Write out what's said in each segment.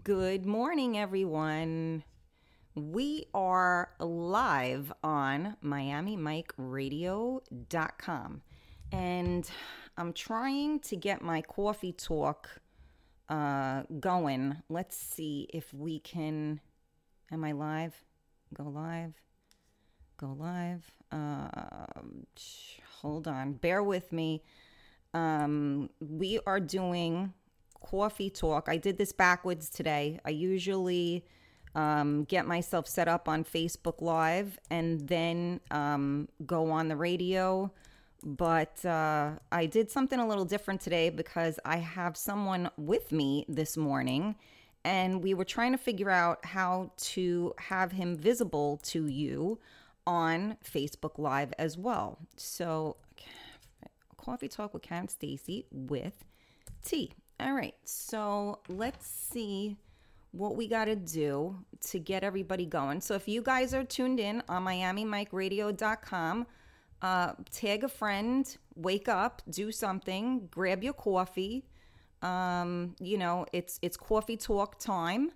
Good morning, everyone. We are live on MiamiMikeRadio.com. And I'm trying to get my coffee talk uh, going. Let's see if we can. Am I live? Go live. Go live. Sh- hold on. Bear with me. Um, we are doing coffee talk. I did this backwards today. I usually um, get myself set up on Facebook Live and then um, go on the radio. But uh, I did something a little different today because I have someone with me this morning and we were trying to figure out how to have him visible to you on Facebook Live as well. So, coffee talk with Karen Stacy with T. All right, so let's see what we got to do to get everybody going. So, if you guys are tuned in on MiamiMikeRadio.com, uh, tag a friend, wake up, do something, grab your coffee. Um, you know, it's it's coffee talk time.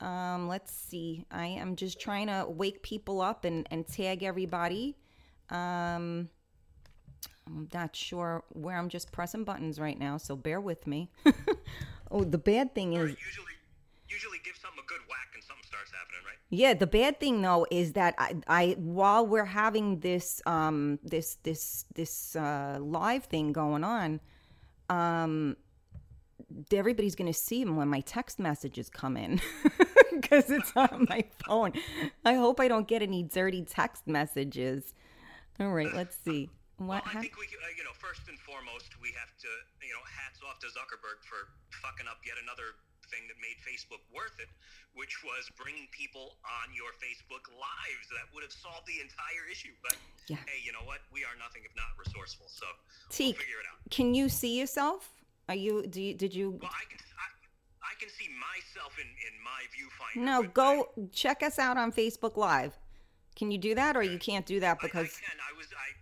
Um, let's see. I am just trying to wake people up and, and tag everybody. Um, I'm not sure where I'm just pressing buttons right now, so bear with me. oh, the bad thing is usually usually give something a good whack and something starts happening, right? Yeah, the bad thing though is that I, I while we're having this um this this this uh live thing going on, um everybody's going to see them when my text messages come in because it's on my phone. I hope I don't get any dirty text messages. All right, let's see. What well, I think we, uh, you know, first and foremost, we have to, you know, hats off to Zuckerberg for fucking up yet another thing that made Facebook worth it, which was bringing people on your Facebook lives. That would have solved the entire issue. But yeah. hey, you know what? We are nothing if not resourceful. So T, we'll figure it out. Can you see yourself? Are you? Do you? Did you? Well, I can. I, I can see myself in in my viewfinder. No, go I, check us out on Facebook Live. Can you do that, or you can't do that because? I, I can. I was. I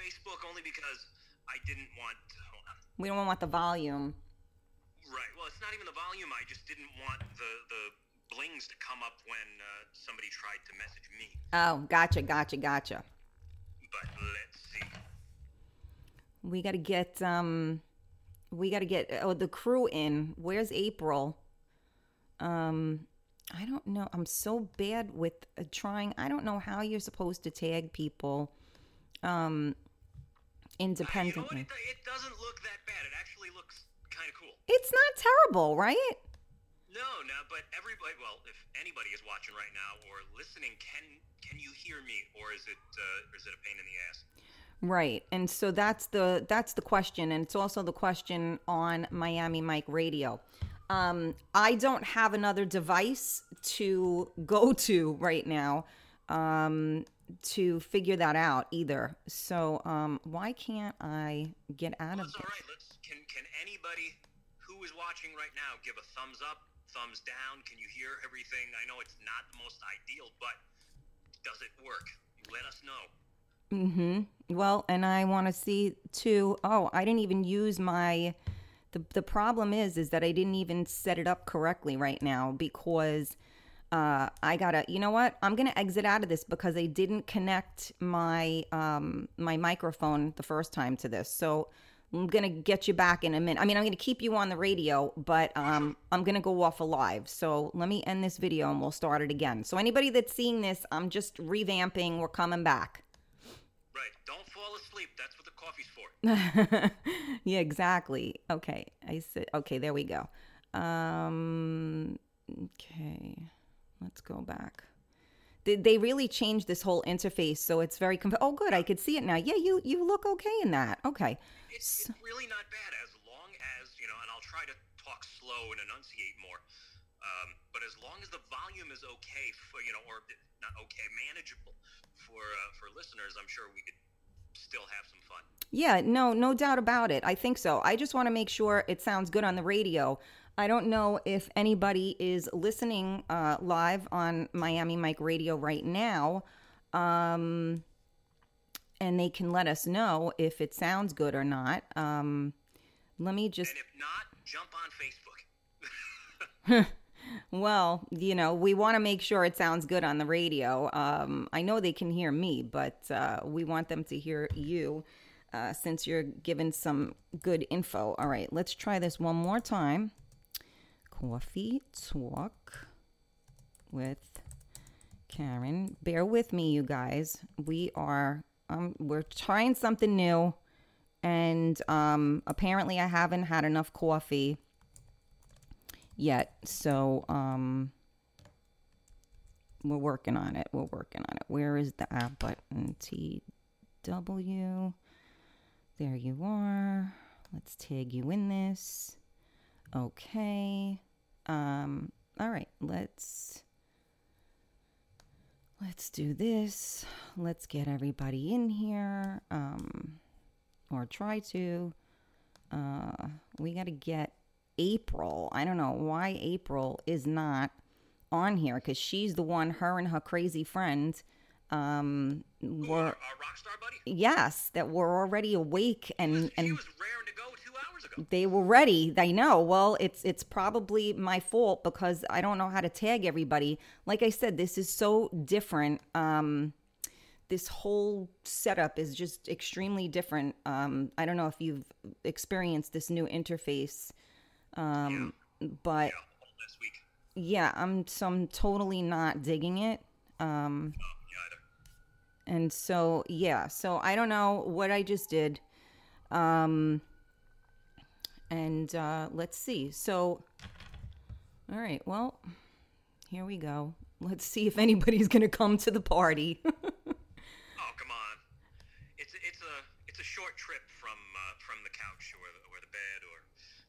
Facebook only because I didn't want. Hold on. We don't want the volume. Right. Well, it's not even the volume. I just didn't want the the blings to come up when uh, somebody tried to message me. Oh, gotcha, gotcha, gotcha. But let's see. We got to get um we got to get oh the crew in. Where's April? Um, I don't know. I'm so bad with uh, trying. I don't know how you're supposed to tag people. Um, independently. You know it, it, doesn't look that bad. It actually looks kind of cool. It's not terrible, right? No, no. But everybody, well, if anybody is watching right now or listening, can can you hear me, or is it uh, is it a pain in the ass? Right. And so that's the that's the question and it's also the question on Miami Mike Radio. Um, I don't have another device to go to right now um, to figure that out either. So um, why can't I get out well, of this? All right. Let's, can can anybody who is watching right now give a thumbs up, thumbs down? Can you hear everything? I know it's not the most ideal, but does it work? Let us know. Mm-hmm. Well, and I want to see too. Oh, I didn't even use my. The the problem is, is that I didn't even set it up correctly right now because. Uh, I gotta, you know what? I'm gonna exit out of this because I didn't connect my um, my microphone the first time to this. So I'm gonna get you back in a minute. I mean, I'm gonna keep you on the radio, but um, I'm gonna go off alive. So let me end this video and we'll start it again. So anybody that's seeing this, I'm just revamping. We're coming back. Right. Don't fall asleep. That's what the coffee's for. yeah, exactly. Okay. I said okay, there we go. Um okay. Let's go back. They, they really changed this whole interface so it's very conf- Oh good, I could see it now. Yeah, you you look okay in that. Okay. It's, it's really not bad as long as, you know, and I'll try to talk slow and enunciate more. Um, but as long as the volume is okay for you know, or not okay, manageable for uh, for listeners, I'm sure we could still have some fun. Yeah, no, no doubt about it. I think so. I just want to make sure it sounds good on the radio. I don't know if anybody is listening uh, live on Miami Mike Radio right now, um, and they can let us know if it sounds good or not. Um, let me just. And if not, jump on Facebook. Well, you know, we want to make sure it sounds good on the radio. Um, I know they can hear me, but uh, we want them to hear you uh, since you're giving some good info. All right, let's try this one more time. Coffee talk with Karen. Bear with me, you guys. We are um, we're trying something new, and um, apparently I haven't had enough coffee yet. So um, we're working on it. We're working on it. Where is the app button? T W. There you are. Let's tag you in this. Okay. Um, all right, let's let's do this. Let's get everybody in here. Um, or try to. Uh, we got to get April. I don't know why April is not on here because she's the one, her and her crazy friends um, were Our, our rock star buddy. yes, that were already awake and He and was to ago. they were ready. They know. Well, it's it's probably my fault because I don't know how to tag everybody. Like I said, this is so different. Um, this whole setup is just extremely different. Um, I don't know if you've experienced this new interface, um, but Yeah, all week. yeah, I'm so I'm totally not digging it. Um, Oh, yeah, and so yeah, so I don't know what I just did. Um, and uh, let's see. So, all right, well, here we go. Let's see if anybody's gonna come to the party. Oh, come on. It's it's a it's a short trip from uh, from the couch or the, or the bed or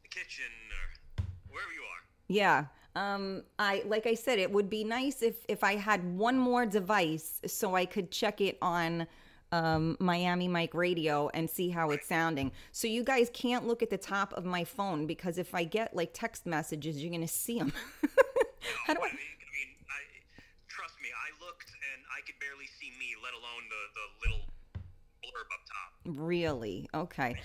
the kitchen or wherever you are. yeah. Um, I like I said, it would be nice if if I had one more device so I could check it on um, Miami Mike Radio and see how it's sounding. So you guys can't look at the top of my phone because if I get like text messages, you're gonna see them. how do I I? mean, I mean, I trust me. I looked and I could barely see me, let alone the the little blurb up top. Really? Okay.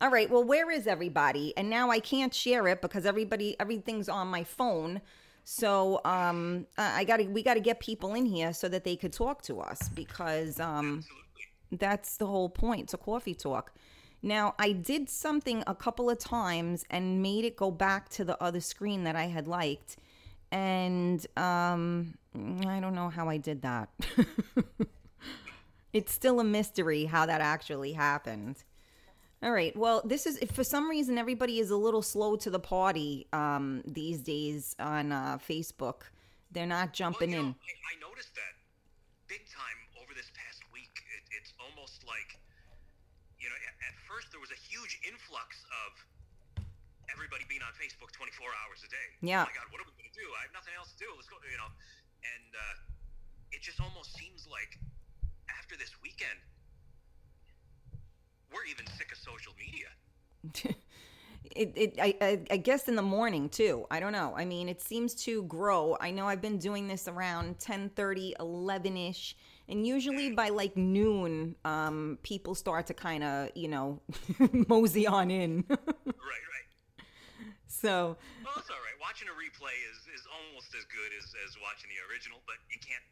All right. Well, where is everybody? And now I can't share it because everybody, everything's on my phone. So um, I I gotta, we gotta get people in here so that they could talk to us because um, Absolutely. That's the whole point. It's a coffee talk. Now, I did something a couple of times and made it go back to the other screen that I had liked. And um, I don't know how I did that. it's still a mystery how that actually happened. All right. Well, this is if for some reason everybody is a little slow to the party um, these days on uh, Facebook. They're not Well, jumping in. I, I noticed that big time like, you know, at, at first there was a huge influx of everybody being on Facebook 24 hours a day. Yeah. Oh my God, what are we going to do? I have nothing else to do. Let's go, you know. And uh, it just almost seems like after this weekend, we're even sick of social media. it, it I, I, I guess in the morning too i don't know i mean it seems to grow i know i've been doing this around 10 30 11ish and usually by like noon um people start to kind of you know mosey on in right, right. so Well, it's all right. Watching a replay is, is almost as good as, as watching the original, but you can't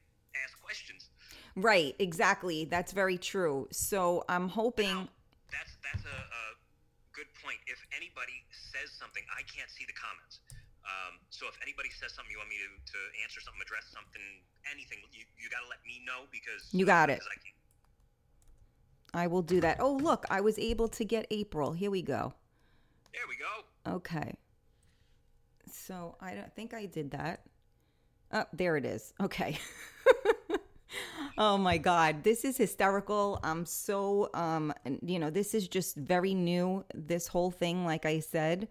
ask questions. right exactly that's very true so i'm hoping That's that's a, a good point. If anybody says something, I can't see the comments. Um, so if anybody says something, you want me to, to answer something, address something, anything, you, you got to let me know because You got it. I i will do that oh look i was able to get april here we go There we go. Okay. So I don't think I did that. Oh, there it is. Okay. oh my god, this is hysterical. I'm so um you know, this is just very new this whole thing like I said.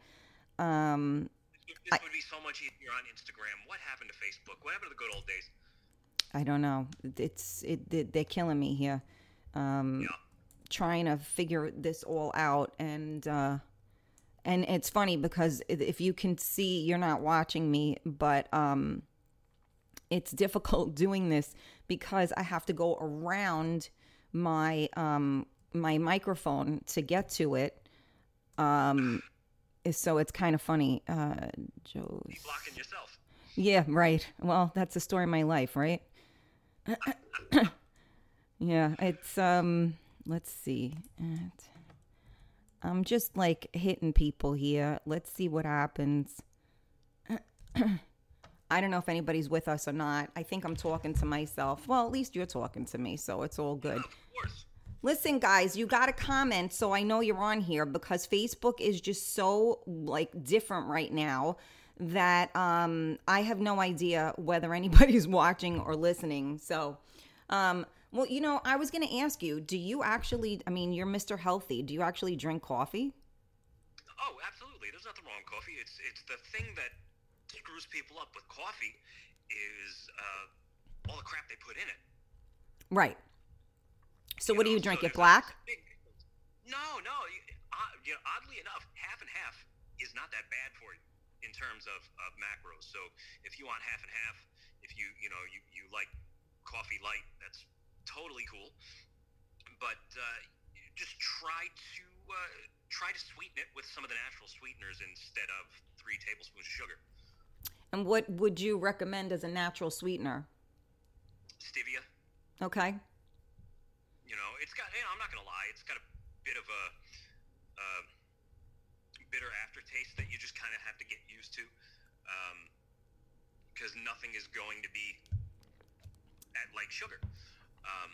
Um This would be so much easier on Instagram. What happened to Facebook? What happened to the good old days? I don't know. It's it, it they're killing me here. Um Yeah. trying to figure this all out and uh and it's funny because if you can see you're not watching me but um it's difficult doing this because I have to go around my um my microphone to get to it um so it's kind of funny. Uh, Joe. Be blocking yourself. Yeah, right. Well, that's the story of my life, right? yeah, it's um. Let's see. I'm just like hitting people here. Let's see what happens. I don't know if anybody's with us or not. I think I'm talking to myself. Well, at least you're talking to me, so it's all good. Course. Listen, guys, you got to comment so I know you're on here because Facebook is just so like different right now that um, I have no idea whether anybody's watching or listening. So, um, well, you know, I was going to ask you, do you actually? I mean, you're Mr. Healthy. Do you actually drink coffee? Oh, absolutely. There's nothing wrong with coffee. It's it's the thing that screws people up with coffee is uh, all the crap they put in it. Right. So, what do you drink? so It black? big. No, no. you- Uh, you know, oddly enough, half and half is not that bad for you in terms of, of macros. So if you want half and half, if you you know you, you like coffee light, that's totally cool. But uh, just try to uh, try to sweeten it with some of the natural sweeteners instead of three tablespoons of sugar. And what would you recommend as a natural sweetener? Stevia. Okay. You know, it's got. You know, I'm not gonna lie. It's got a bit of a uh, bitter aftertaste that you just kind of have to get used to, because nothing is going to be at like sugar. Um,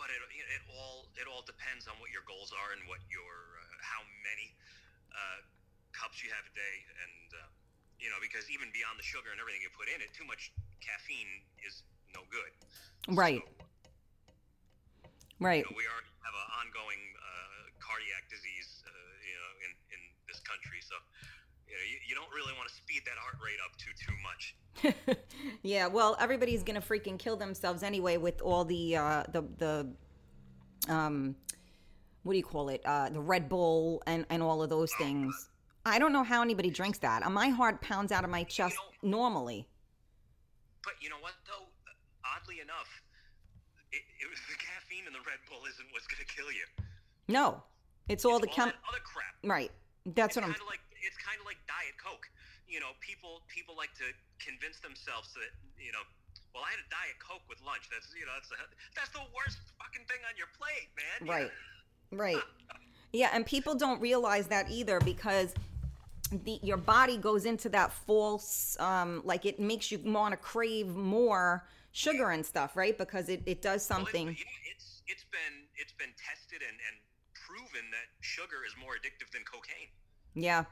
but it, it all it all depends on what your goals are and what your uh, how many uh, cups you have a day, and uh, you know, because even beyond the sugar and everything you put in it, too much caffeine is no good. Right. So, Right. you know, we already have an ongoing uh, cardiac disease, uh, you know, in, in this country. So, you know, you, you don't really want to speed that heart rate up too too much. yeah, well, everybody's gonna freaking kill themselves anyway with all the uh, the the um, what do you call it? Uh, the Red Bull and and all of those things. I don't know how anybody drinks that. My heart pounds out of my chest normally. But you know what, though? Oddly enough, it, it was the in the Red Bull isn't what's going to kill you. No, it's all the chem. that other crap. Right. That's it's what I'm. like it's kind of like Diet Coke. You know, people people like to convince themselves that you know. Well, I had a Diet Coke with lunch. That's you know that's the that's the worst fucking thing on your plate, man. Right. know? Right. Yeah, and people don't realize that either because the your body goes into that false um like it makes you want to crave more sugar and stuff, right? Because it, it does Well, something. it's, yeah, it's it's been it's been tested and, and proven that sugar is more addictive than cocaine. Yeah.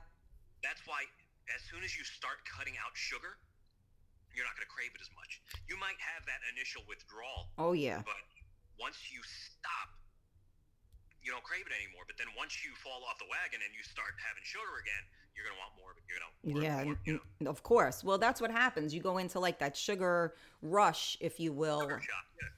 That's why as soon as you start cutting out sugar, you're not going to crave it as much. You might have that initial withdrawal, Oh yeah. but once you stop, you don't crave it anymore. But then once you fall off the wagon and you start having sugar again, you're going to want more of it. You're going to Yeah, more, you n- of course. Well, that's what happens. You go into like that sugar rush, if you will. know, shot. Yeah.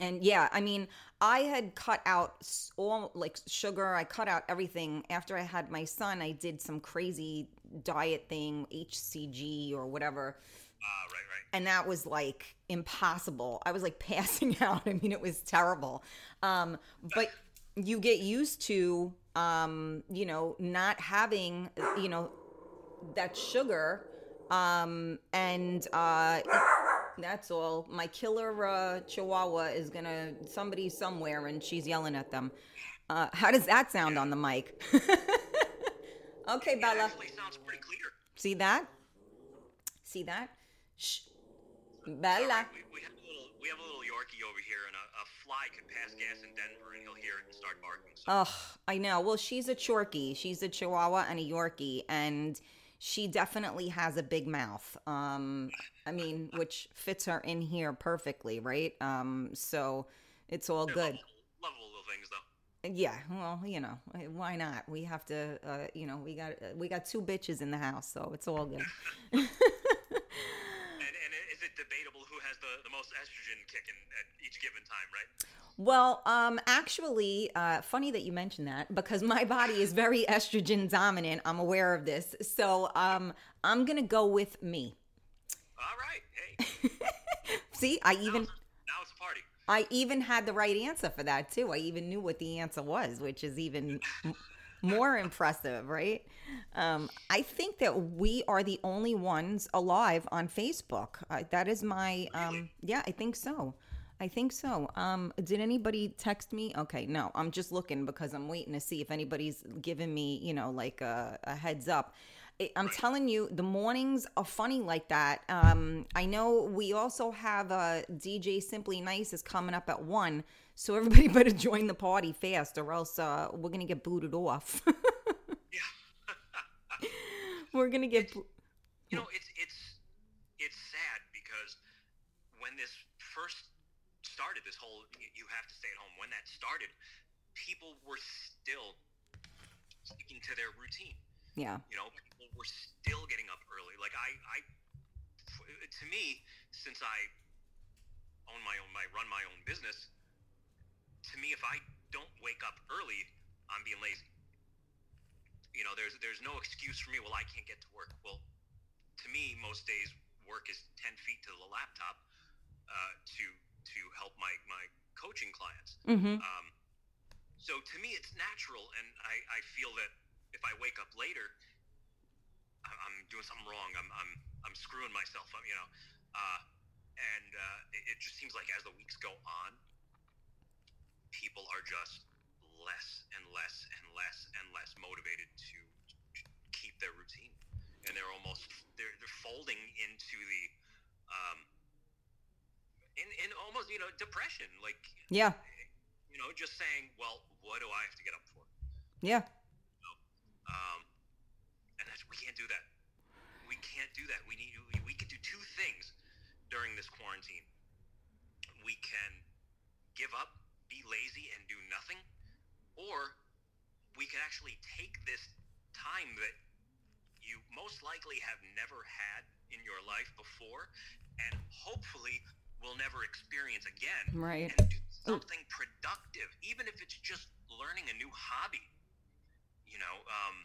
And yeah, I mean, I had cut out all like sugar. I cut out everything after I had my son. I did some crazy diet thing, HCG or whatever. Ah, right, right. and that was like impossible. I was like passing out. I mean, it was terrible. Um, but you get used to, um, you know, not having, you know, that sugar. Um, and uh, that's all. My killer uh, chihuahua is gonna somebody somewhere, and she's yelling at them. Uh, how does that sound on the mic? okay, Bella. actually sounds pretty clear. See that? See that? Shh. Bella. right, we, we have a little we have a little Yorkie over here, and a, a fly could pass gas in Denver, and he'll hear it and start barking. So. Ugh, I know. Well, she's a Chorky. She's a Chihuahua and a Yorkie, and she definitely has a big mouth. Um, I mean, which fits her in here perfectly, right? Um, so it's all They're good. Lovable, lovable little things, though. Yeah, well, you know, why not? We have to, uh, you know, we got we got two bitches in the house, so it's all good. And, and is it debatable who has the, the most estrogen kicking at each given time, right? Well, um, actually, uh, funny that you mentioned that because my body is very estrogen dominant. I'm aware of this, so um, I'm gonna go with me. All right. Hey, See, I even now it's a party. I even had the right answer for that too. I even knew what the answer was, which is even more impressive, right? Um, I think that we are the only ones alive on Facebook. Uh, that is my, um, yeah, I think so. I think so. Um, did anybody text me? Okay, no, I'm just looking because I'm waiting to see if anybody's giving me, you know, like a, a heads up. I'm telling you, the mornings are funny like that. Um, I know we also have uh, DJ Simply Nice is coming up at one, so everybody better join the party fast, or else uh, we're gonna get booted off. yeah, we're gonna get. bo- you know, it's it's it's sad because when this first started, this whole you have to stay at home. When that started, people were still sticking to their routine. Yeah, You know, people were still getting up early. Like I, I, to me, since I own my own, my run my own business, to me, if I don't wake up early, I'm being lazy. You know, there's there's no excuse for me. Well, I can't get to work. Well, to me, most days work is ten feet to the laptop uh, to to help my my coaching clients. mm-hmm. Um, so to me, it's natural, and I, I feel that if I wake up later, I'm, I'm doing something wrong. I'm, I'm, I'm screwing myself up, you know. Uh, and uh, it, it just seems like as the weeks go on, people are just less and less and less and less motivated to keep their routine, and they're almost they're they're folding into the um, in in almost you know depression, like yeah, you know, just saying, well, what do I have to get up for? yeah, Um, and that's, we can't do that. We can't do that. We need we, we can do two things during this quarantine. We can give up, be lazy, and do nothing, or we can actually take this time that you most likely have never had in your life before, and hopefully will never experience again right. and do something productive, even if it's just learning a new hobby. You know, um,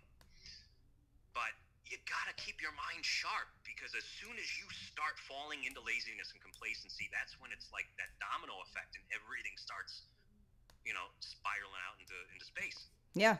but you gotta keep your mind sharp because as soon as you start falling into laziness and complacency, that's when it's like that domino effect and everything starts, you know, spiraling out into into space. Yeah.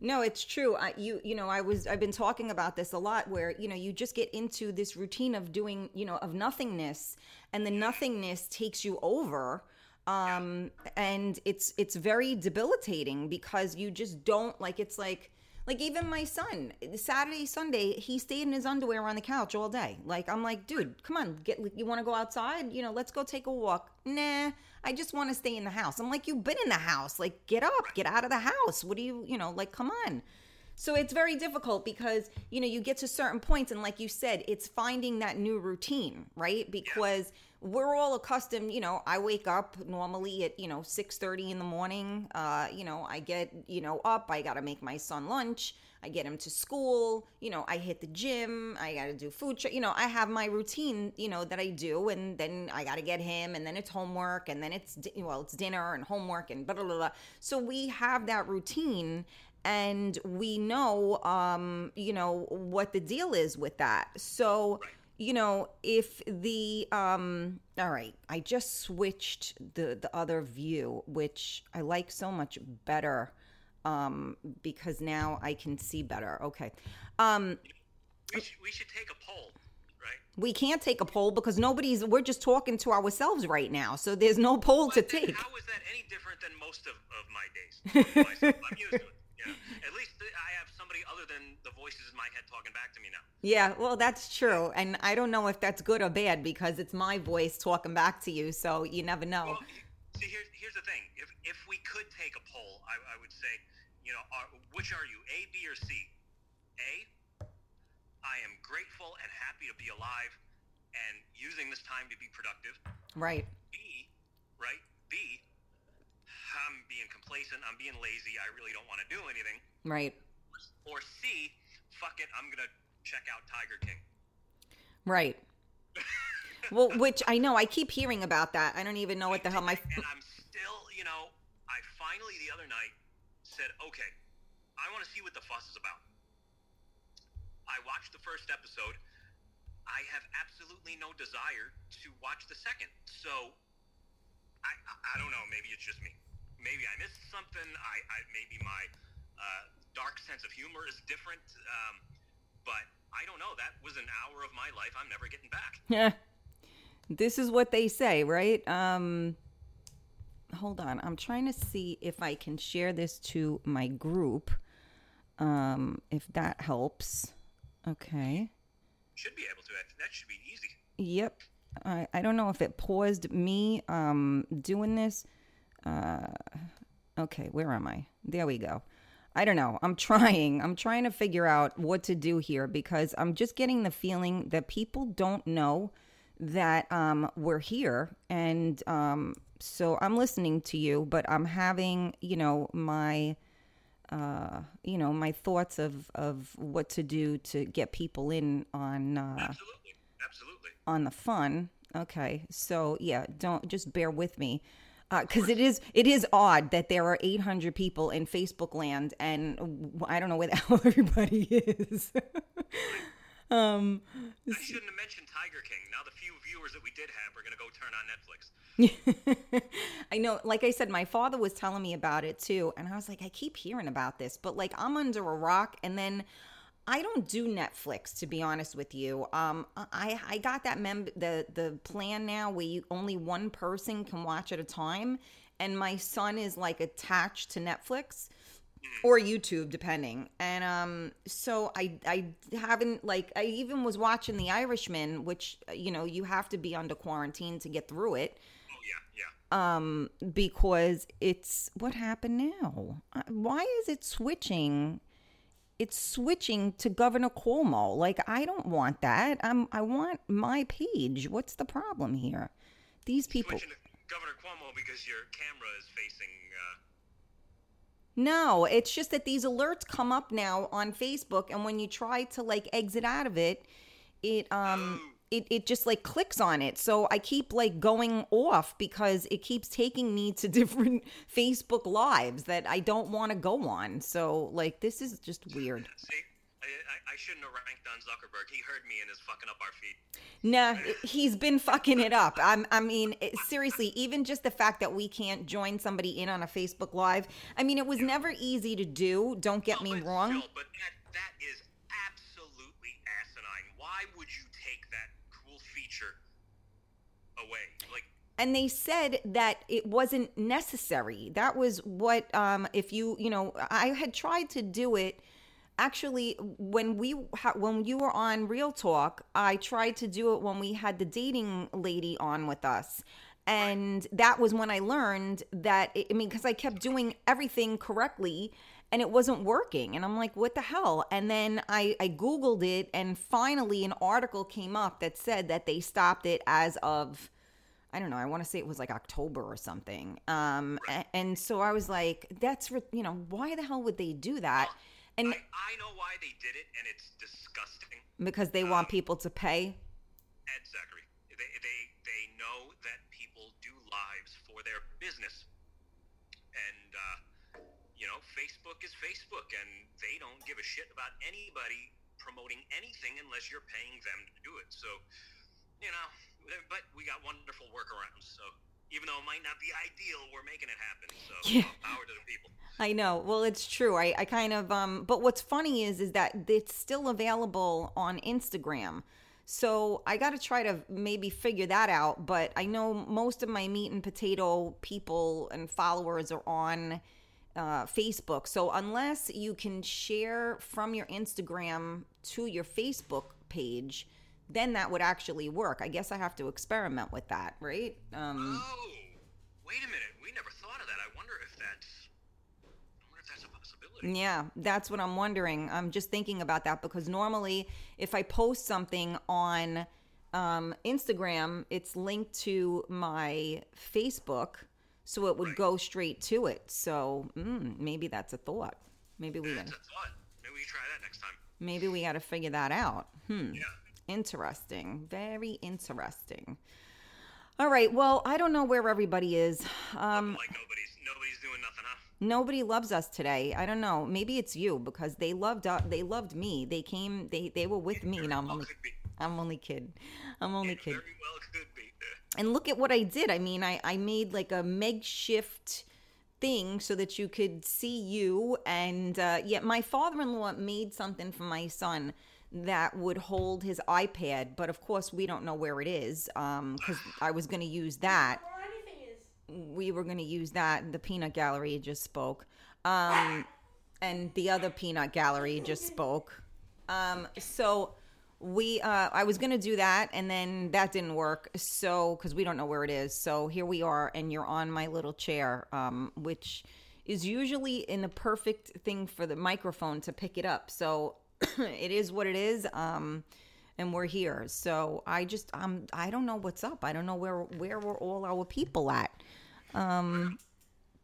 No, it's true. I, you you know, I was I've been talking about this a lot where, you know, you just get into this routine of doing, you know, of nothingness and the nothingness takes you over. Um and it's it's very debilitating because you just don't like it's like like even my son, Saturday, Sunday, he stayed in his underwear on the couch all day. Like I'm like, dude, come on, get you want to go outside? You know, let's go take a walk. Nah, I just want to stay in the house. I'm like, you've been in the house. Like, get up, get out of the house. What do you, you know, like, come on. So it's very difficult because, you know, you get to certain points and like you said, it's finding that new routine, right? Because we're all accustomed, you know, I wake up normally at, you know, 6:30 in the morning. Uh, you know, I get, you know, up, I got to make my son lunch. I get him to school, you know, I hit the gym, I got to do food, tra- you know, I have my routine, you know, that I do and then I got to get him and then it's homework and then it's di- well, it's dinner and homework and blah blah blah. blah. So we have that routine and we know um you know what the deal is with that so you know if the um all right i just switched the the other view which i like so much better um because now i can see better okay um We should, we should take a poll, right? we can't take a poll because nobody's we're just talking to ourselves right now so there's no poll to take How is that any different than most of, of my days? I'm used to it. Know? At least I have somebody other than the voices in my head talking back to me now. Yeah, well, that's true. And I don't know if that's good or bad because it's my voice talking back to you, so you never know. Well, see, here's here's the thing. If if we could take a poll, I, I would say, you know, are, which are you, A, B, or C? A, I am grateful and happy to be alive and using this time to be productive. Right. B, right? B, I'm being complacent. I'm being lazy. I really don't want to do anything. Right. Or C, fuck it. I'm gonna check out Tiger King. Right. well, which I know I keep hearing about that. I don't even know what the hell my and I'm still, you know, I finally the other night said, okay, I want to see what the fuss is about. I watched the first episode. I have absolutely no desire to watch the second. So, I, I, I don't know. Maybe it's just me. Maybe I missed something. I, I maybe my uh, dark sense of humor is different. Um, but I don't know. That was an hour of my life I'm never getting back. Yeah. This is what they say, right? Um hold on. I'm trying to see if I can share this to my group. Um if that helps. Okay. Should be able to. That, should be easy. Yep. I, I don't know if it paused me um doing this. Uh okay, where am I? There we go. I don't know. I'm trying. I'm trying to figure out what to do here because I'm just getting the feeling that people don't know that um, we're here. And um, so I'm listening to you, but I'm having, you know, my. Uh, you know my thoughts of of what to do to get people in on uh, Absolutely. Absolutely. on the fun. Okay, so yeah, don't just bear with me because it is it is odd that there are 800 people in Facebook land, and I don't know where the hell everybody is. um, I shouldn't have mentioned Tiger King. Now the few viewers that we did have are going to go turn on Netflix. I know, like I said, my father was telling me about it too, and I was like, I keep hearing about this, but like I'm under a rock, and then I don't do Netflix to be honest with you. Um, I I got that mem the the plan now where you only one person can watch at a time, and my son is like attached to Netflix or YouTube depending. And um, so I I haven't like I even was watching The Irishman, which you know you have to be under quarantine to get through it Oh yeah, yeah. um because it's what happened now Uh, why is it switching it's switching to governor cuomo. Like i don't want that. I'm i want my page. What's the problem here? These people Governor Cuomo because your camera is facing. Uh, no it's just that these alerts come up now on facebook and when you try to like exit out of it it um it, it just like clicks on it so i keep like going off because it keeps taking me to different facebook lives that i don't want to go on so like this is just weird see, I, I, shouldn't have ranked on Zuckerberg. He heard me and is fucking up our feed. Nah, he's been fucking it up. I'm, I mean, it- seriously, even just the fact that we can't join somebody in on a Facebook Live. I mean, it was never easy to do. Don't get me Oh, but wrong. still, but that, that is absolutely asinine. Why would you take that cool feature away? Like, and they said that it wasn't necessary. That was what um if you you know i had tried to do it. Actually when we ha- when you were on real talk i tried to do it when we had the dating lady on with us. And that was when i learned that i mean because i kept doing everything correctly and it wasn't working and i'm like what the hell and then i i googled it and finally an article came up that said that they stopped it as of I don't know. I want to say it was like October or something. Um, a- and so I was like, that's you know, why the hell would they do that? And I, I know why they did it, and it's disgusting. because they want people to pay. Ed Zachary. They, they, they know that people do lives for their business. And, uh, you know, Facebook is Facebook, and they don't give a shit about anybody promoting anything unless you're paying them to do it. So, you know, but we got wonderful workarounds. So, even though it might not be ideal, we're making it happen. So, Yeah. power to the people. I know. Well, it's true. I, I kind of um but what's funny is is that it's still available on Instagram. So I got to try to maybe figure that out, but I know most of my meat and potato people and followers are on uh, Facebook. So unless you can share from your Instagram to your Facebook page, then that would actually work. I guess I have to experiment with that, right? Um Oh, wait a minute. We never thought of that. I wonder if that's. I wonder if that's a possibility. Yeah, that's what I'm wondering. I'm just thinking about that because normally, if I post something on um, Instagram, it's linked to my Facebook, so it would go straight to it. So mm, maybe that's a thought. Maybe we That's gotta, a thought. Maybe we try that next time. maybe we got to figure that out. Hmm. Yeah. Interesting. Very interesting. All right. Well, I don't know where everybody is. Um, like nobody's nobody's doing nothing, huh? nobody loves us today. I don't know. Maybe it's you because they loved uh, they loved me. They came. They they were with me, and I'm only. I'm only kidding. I'm only kidding. Well And look at what I did. I mean, I I made like a makeshift thing so that you could see you. And uh, yeah, my father in law made something for my son that would hold his iPad, but of course we don't know where it is because I was going to use that. Or anything is. We were going to use that. The peanut gallery just spoke, um, and the other peanut gallery just spoke. Um, so we, uh, I was going to do that, and then that didn't work. So because we don't know where it is, so here we are, and you're on my little chair, um, which is usually in the perfect thing for the microphone to pick it up. So it is what it is. Um, and we're here. So I just um I don't know what's up. I don't know where where were all our people at. Um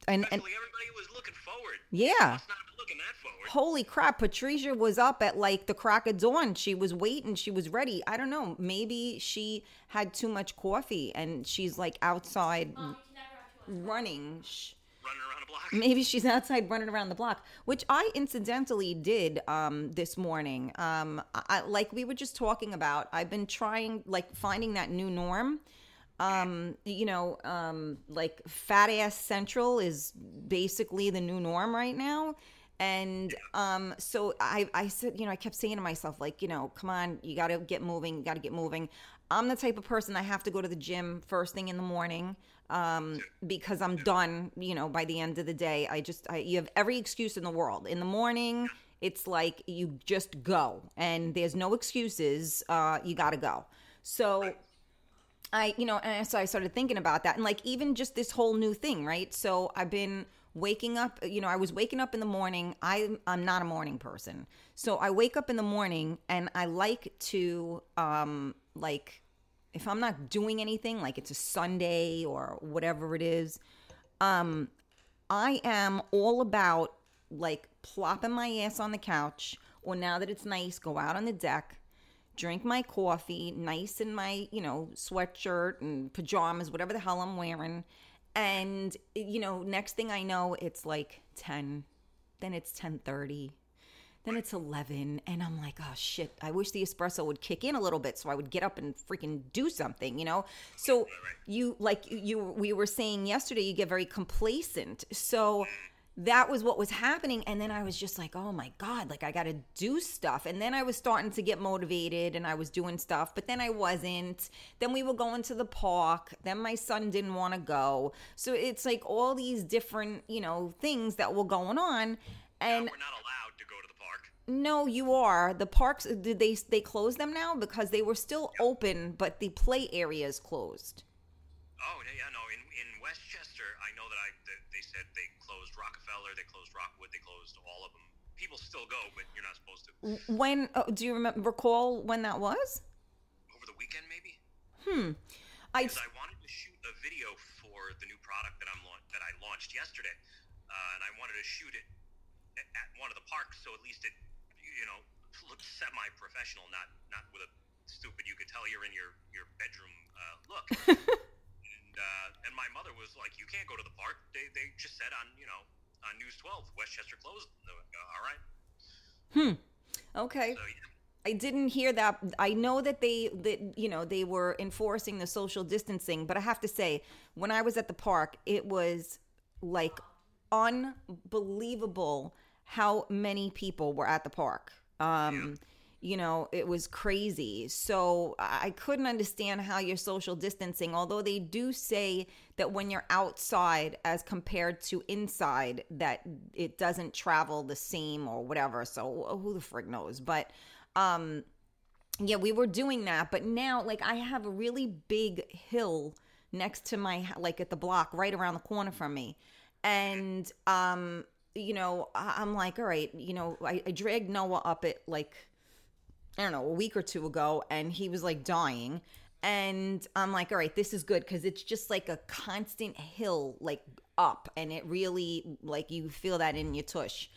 and and everybody was looking forward. Yeah. Must not have been looking that forward. holy crap, Patricia was up at like the crack of dawn. She was waiting, she was ready. I don't know. Maybe she had too much coffee and she's like outside Mom, never have too much. running. Running around a block. maybe she's outside running around the block which i incidentally did um this morning um I, I- like we were just talking about i've been trying like finding that new norm um you know um like fat ass central is basically the new norm right now and um so i i said you know i kept saying to myself like you know come on you got to get moving you got to get moving i'm the type of person i have to go to the gym first thing in the morning um because i'm done you know by the end of the day i just I, you have every excuse in the world in the morning it's like you just go and there's no excuses uh you got to go so I, you know, and so I started thinking about that. And like, even just this whole new thing, right? So I've been waking up, you know, I was waking up in the morning. I, I'm not a morning person. So I wake up in the morning and I like to, um, like, if I'm not doing anything, like it's a Sunday or whatever it is, um, I am all about like plopping my ass on the couch, or now that it's nice, go out on the deck, drink my coffee, nice in my, you know, sweatshirt and pajamas, whatever the hell I'm wearing. And you know, next thing I know, it's like 10, then it's 10:30. Then it's 11 and I'm like, "Oh shit, I wish the espresso would kick in a little bit so I would get up and freaking do something, you know?" So you like you we were saying yesterday you get very complacent. So that was what was happening and then i was just like oh my god like i gotta do stuff. And then i was starting to get motivated and i was doing stuff but then i wasn't. Then we were going to the park. Then my son didn't want to go. So it's like all these different you know things that were going on and We're not allowed to go to the park. no you are. The parks did they they close them now because they were still open but the play areas closed. Oh yeah, yeah, no. They closed Rockwood, they closed all of them. People still go, but you're not supposed to. when oh, do you remember recall when that was Over the weekend, maybe. Hmm. i Because I wanted to shoot a video for the new product that I'm laun- that I launched yesterday, uh, and I wanted to shoot it at, at one of the parks, so at least it, you know, looked semi-professional, not not with a stupid you could tell you're in your your bedroom uh, look. and uh, and my mother was like, "You can't go to the park. They they just said on you know on News 12 Westchester closed." And I went, "Uh, All right, Hmm. okay so yeah. I didn't hear that. I know that they that you know they were enforcing the social distancing, but I have to say, when I was at the park, it was like unbelievable how many people were at the park. Um, you know, it was crazy. So I couldn't understand how you're social distancing, although they do say that when you're outside as compared to inside, that it doesn't travel the same or whatever. So who the frig knows? But um yeah we were doing that but now like i have a really big hill next to my like at the block right around the corner from me and um you know i'm like all right you know I, I dragged noah up it like i don't know a week or two ago and he was like dying and i'm like all right this is good because it's just like a constant hill like up and it really like you feel that in your tush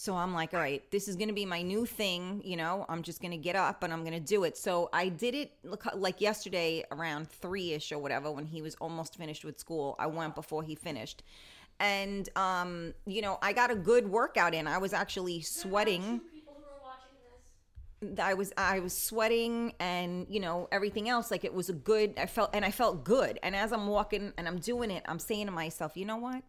so I'm like, all right, this is going to be my new thing. You know, I'm just going to get up and I'm going to do it. So I did it like yesterday around three ish or whatever when he was almost finished with school. I went before he finished. And, um, you know, I got a good workout in. I was actually sweating. Two people who are watching this. I was I was sweating and you know everything else like it was a good I felt and I felt good and as I'm walking and I'm doing it I'm saying to myself you know what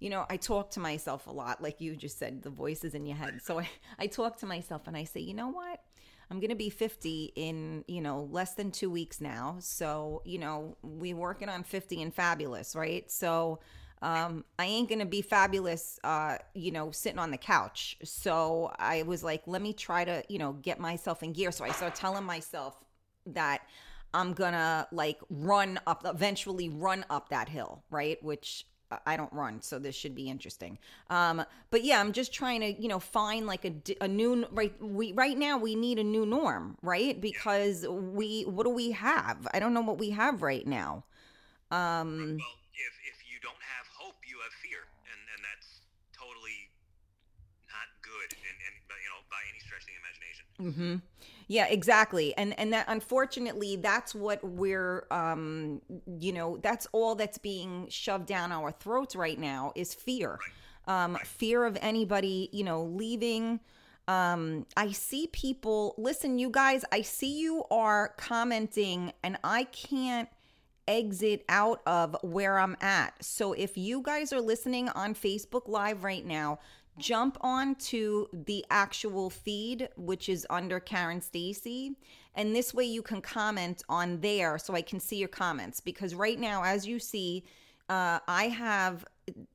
you know, I talk to myself a lot, like you just said, the voices in your head. So I, I talk to myself and I say, you know what? I'm going to be 50 in, you know, less than two weeks now. So, you know, we working on 50 and fabulous, right? So, um, I ain't going to be fabulous, uh, you know, sitting on the couch. So I was like, let me try to, you know, get myself in gear. So I started telling myself that I'm gonna like run up, eventually run up that hill, right? Which I don't run, so this should be interesting. Um, but yeah, I'm just trying to, you know, find like a, a new right. We right now we need a new norm, right? Because we what do we have? I don't know what we have right now. Um, well, if if you don't have hope, you have fear, and and that's totally not good, and, and you know, by any stretch of the imagination. Mm-hmm. Yeah, exactly. And and that unfortunately that's what we're um you know, that's all that's being shoved down our throats right now is fear. Um fear of anybody, you know, leaving um I see people listen you guys, I see you are commenting and I can't exit out of where I'm at. So if you guys are listening on Facebook Live right now, jump on to the actual feed, which is under Karen Stacy. And this way you can comment on there so I can see your comments. Because right now, as you see, uh, I have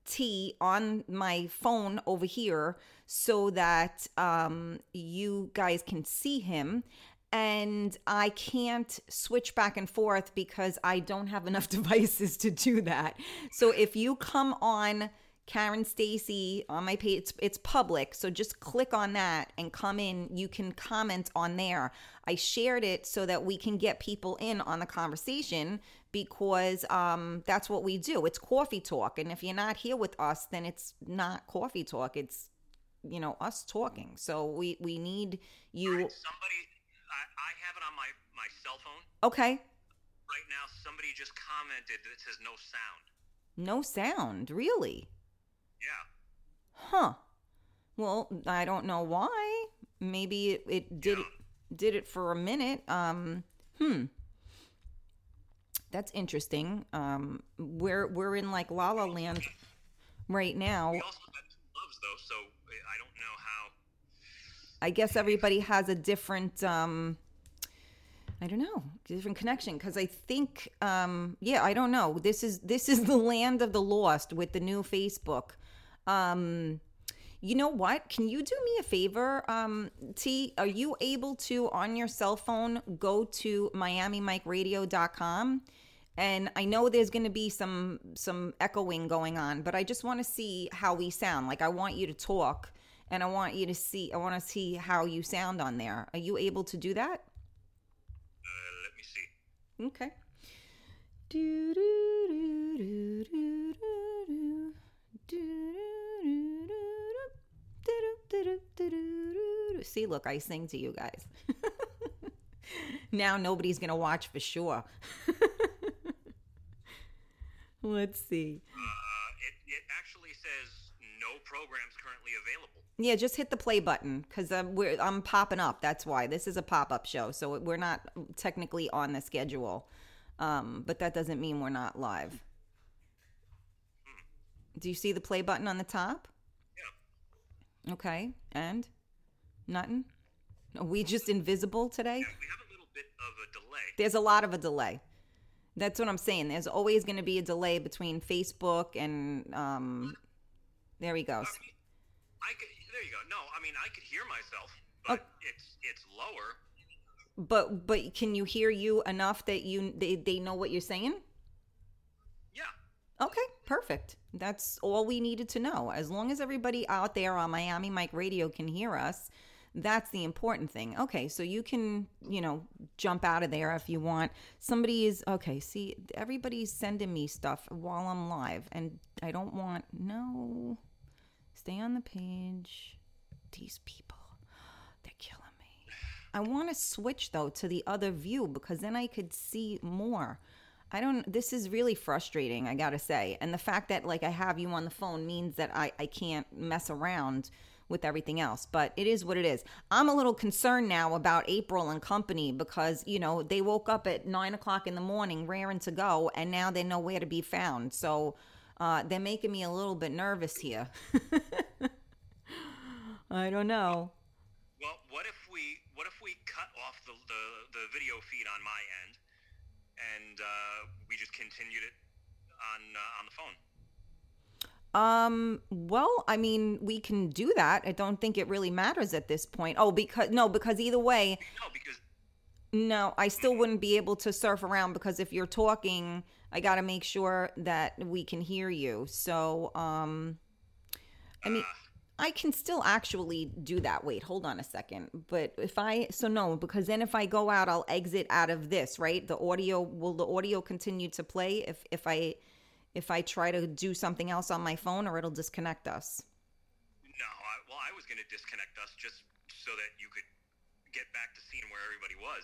T on my phone over here so that um, you guys can see him. And I can't switch back and forth because I don't have enough devices to do that. So if you come on Karen Stacy on my page. It's, it's public, so just click on that and come in. You can comment on there. I shared it so that we can get people in on the conversation because um, that's what we do. It's coffee talk, and if you're not here with us, then it's not coffee talk. It's you know us talking. So we we need you. Somebody, I, I have it on my my cell phone. Okay. Right now, somebody just commented that says no sound. No sound, really. Yeah. Huh. Well, I don't know why. Maybe it, it did Yeah. did it for a minute. Um, hmm. That's interesting. Um, we're we're in like La La Land right now. We also two loves though, so I don't know how. I guess everybody has a different um I don't know, different connection because I think um yeah, I don't know. This is this is the land of the lost with the new Facebook. Um you know what? Can you do me a favor? Um T, are you able to on your cell phone go to miamimikeradio.com? And I know there's going to be some some echoing going on, but I just want to see how we sound. Like I want you to talk and I want you to see I want to see how you sound on there. Are you able to do that? Uh, let me see. Okay. Do, do, do, do, do, do, do, See, look, I sing to you guys. now nobody's gonna watch for sure. Let's see. Uh, it it actually says no programs currently available. Yeah, just hit the play button because we're I'm popping up. That's why this is a pop up show, so we're not technically on the schedule, um, but that doesn't mean we're not live. Do you see the play button on the top? Yeah. Okay, and nothing. Are we just invisible today? Yeah, we have a little bit of a delay. There's a lot of a delay. That's what I'm saying. There's always going to be a delay between Facebook and um. There he goes. I mean, I could. There you go. No, I mean I could hear myself, but Oh. it's it's lower. But but can you hear you enough that you they, they know what you're saying? Yeah. Okay, perfect. That's all we needed to know. As long as everybody out there on Miami Mike Radio can hear us, that's the important thing. Okay, so you can, you know, jump out of there if you want. Somebody is okay, see, everybody's sending me stuff while I'm live and I don't want no. Stay on the page. These people, they're killing me. I want to switch though to the other view because then I could see more. I don't this is really frustrating, I got to say. And the fact that like I have you on the phone means that I I can't mess around with everything else. But it is what it is. I'm a little concerned now about April and company because, you know, they woke up at nine o'clock in the morning raring to go and now they're nowhere to be found. So Uh, they're making me a little bit nervous here. I don't know. Well, what if we what if we cut off the the, the video feed on my end, and uh, we just continued it on uh, on the phone? Um, well, I mean, we can do that. I don't think it really matters at this point. Oh, because no, because either way, No, because no, I still wouldn't be able to surf around because if you're talking, I got to make sure that we can hear you. So, um, I mean, I can still actually do that. Wait, hold on a second. But if I, so no, because then if I go out, I'll exit out of this, right? The audio, will the audio continue to play if, if I, if I try to do something else on my phone or it'll disconnect us? no, I, well, I was going to disconnect us just so that you could get back to seeing where everybody was.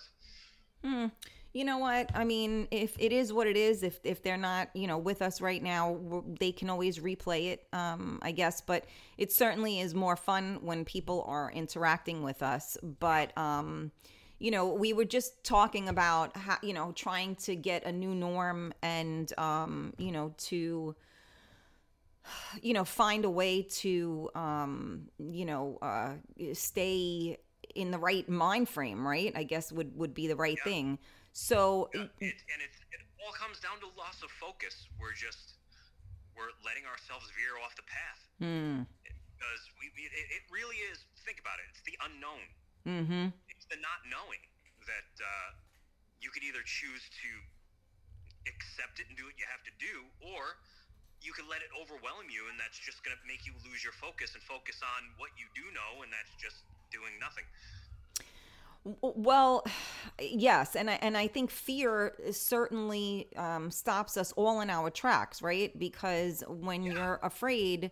Hmm. You know what? I mean, if it is what it is, if if they're not, you know, with us right now, they can always replay it, um, I guess. But it certainly is more fun when people are interacting with us. But um, you know, we were just talking about how, you know, trying to get a new norm and um, you know, to you know find a way to um you know uh stay in the right mind frame right i guess would would be the right thing so Yeah, it, and it, it all comes down to loss of focus. We're just we're letting ourselves veer off the path hmm, because we, we it, it really is. Think about it. It's the unknown. mm-hmm It's the not knowing that uh, you could either choose to accept it and do what you have to do, or you can let it overwhelm you, and that's just going to make you lose your focus and focus on what you do know, and that's just doing nothing. Well yes and i and i think fear certainly um stops us all in our tracks right because when you're afraid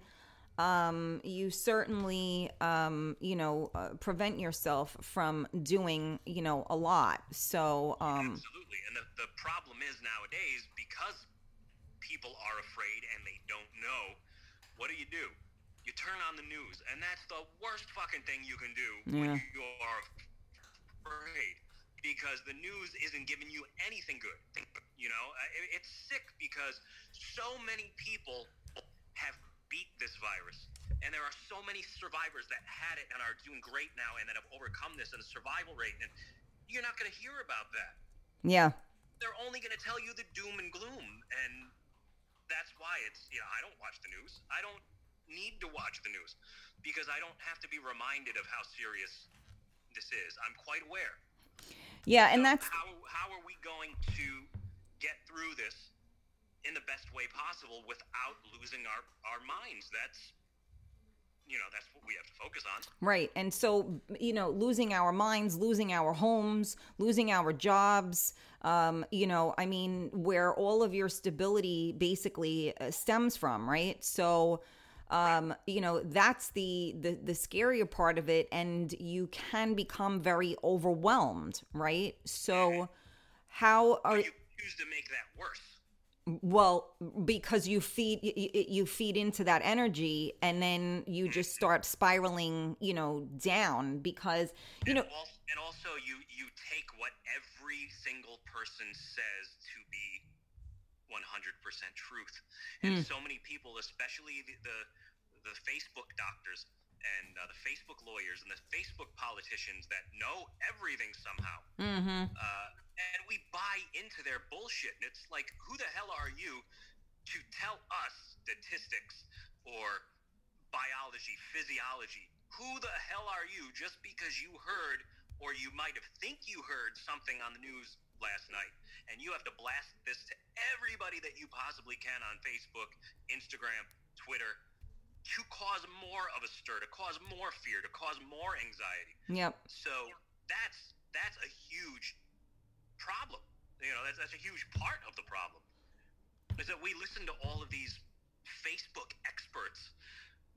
um you certainly um you know uh, prevent yourself from doing you know a lot so um Absolutely. And the, the problem is nowadays because people are afraid and they don't know, what do you do? You turn on the news, and that's the worst fucking thing you can do when you are afraid because the news isn't giving you anything good. You know, it's sick because so many people have beat this virus. And there are so many survivors that had it and are doing great now and that have overcome this and the survival rate. And you're not going to hear about that yeah they're only going to tell you the doom and gloom and that's why it's you know i don't watch the news i don't need to watch the news because i don't have to be reminded of how serious this is i'm quite aware yeah and So that's how, how are we going to get through this in the best way possible without losing our, our minds that's you know that's what we have to focus on Right. And so, you know, losing our minds, losing our homes, losing our jobs, um, you know, I mean, where all of your stability basically uh, stems from, right? So, um, you know, that's the, the the scarier part of it and you can become very overwhelmed, right? So, how are you choose to make that worse well because you feed you feed into that energy and then you just start spiraling you know down because you know and, also, and also you you take what every single person says to be 100% truth and so many people especially the the, the facebook doctors and uh, the facebook lawyers and the facebook politicians that know everything somehow mhm. uh, and we buy into their bullshit. And it's like, who the hell are you to tell us statistics or biology, physiology? Who the hell are you just because you heard or you might have think you heard something on the news last night and you have to blast this to everybody that you possibly can on Facebook, Instagram, Twitter to cause more of a stir, to cause more fear, to cause more anxiety. yep So that's that's a huge problem. You know, that's that's a huge part of the problem. Is that we listen to all of these Facebook experts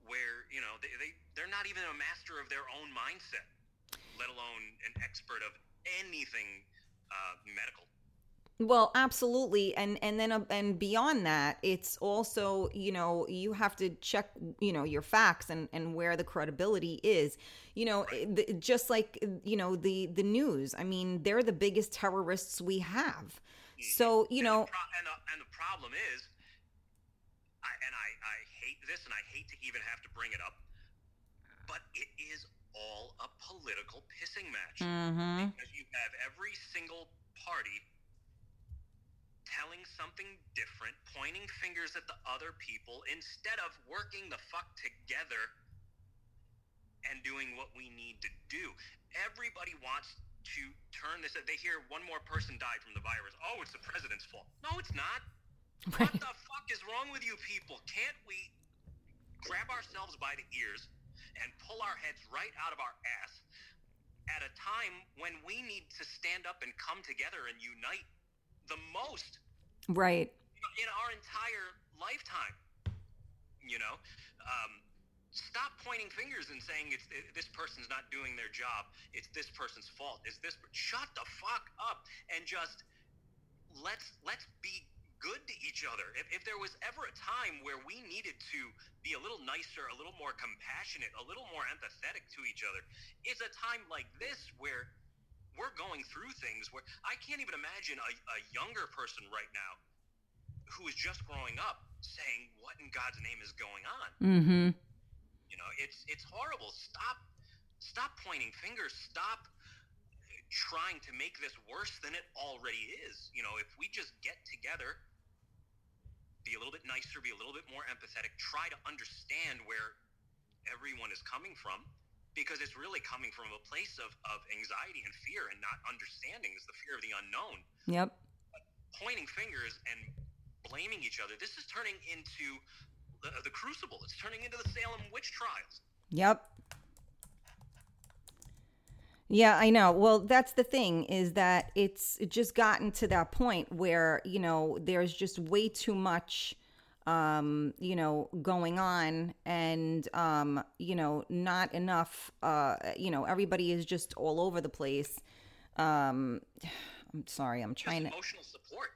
where, you know, they, they they're not even a master of their own mindset, let alone an expert of anything uh, medical. well absolutely. And and then uh, and beyond that it's also you know you have to check you know your facts and and where the credibility is. You know the, just like you know the the news. I mean they're the biggest terrorists we have. So you And know the pro- and, the, and the problem is, I, and I hate this and I hate to even have to bring it up, but it is all a political pissing match. Mm-hmm. Because you have every single party telling something different, pointing fingers at the other people instead of working the fuck together and doing what we need to do. Everybody wants to turn this. They hear one more person died from the virus. Oh, it's the president's fault. No, it's not. What the fuck is wrong with you people? Can't we grab ourselves by the ears and pull our heads right out of our ass at a time when we need to stand up and come together and unite the most Right. in our entire lifetime? You know, um, stop pointing fingers and saying it's this person's not doing their job. It's this person's fault. It's this. Shut the fuck up and just let's let's be good to each other. If, if there was ever a time where we needed to be a little nicer, a little more compassionate, a little more empathetic to each other, it's a time like this where we're going through things where I can't even imagine a, a younger person right now who is just growing up saying, "What in God's name is going on?" Mm-hmm. You know, it's it's horrible. Stop stop pointing fingers. Stop trying to make this worse than it already is. You know, if we just get together, be a little bit nicer, be a little bit more empathetic, try to understand where everyone is coming from because it's really coming from a place of, of anxiety and fear and not understanding is the fear of the unknown Yep. pointing fingers and blaming each other. This is turning into the, the crucible. It's turning into the Salem witch trials. Yep. Yeah, I know. Well, that's the thing is that it's just gotten to that point where, you know, there's just way too much um, you know, going on and um, you know, not enough uh, you know, everybody is just all over the place. Um I'm sorry, I'm Just trying to emotional support.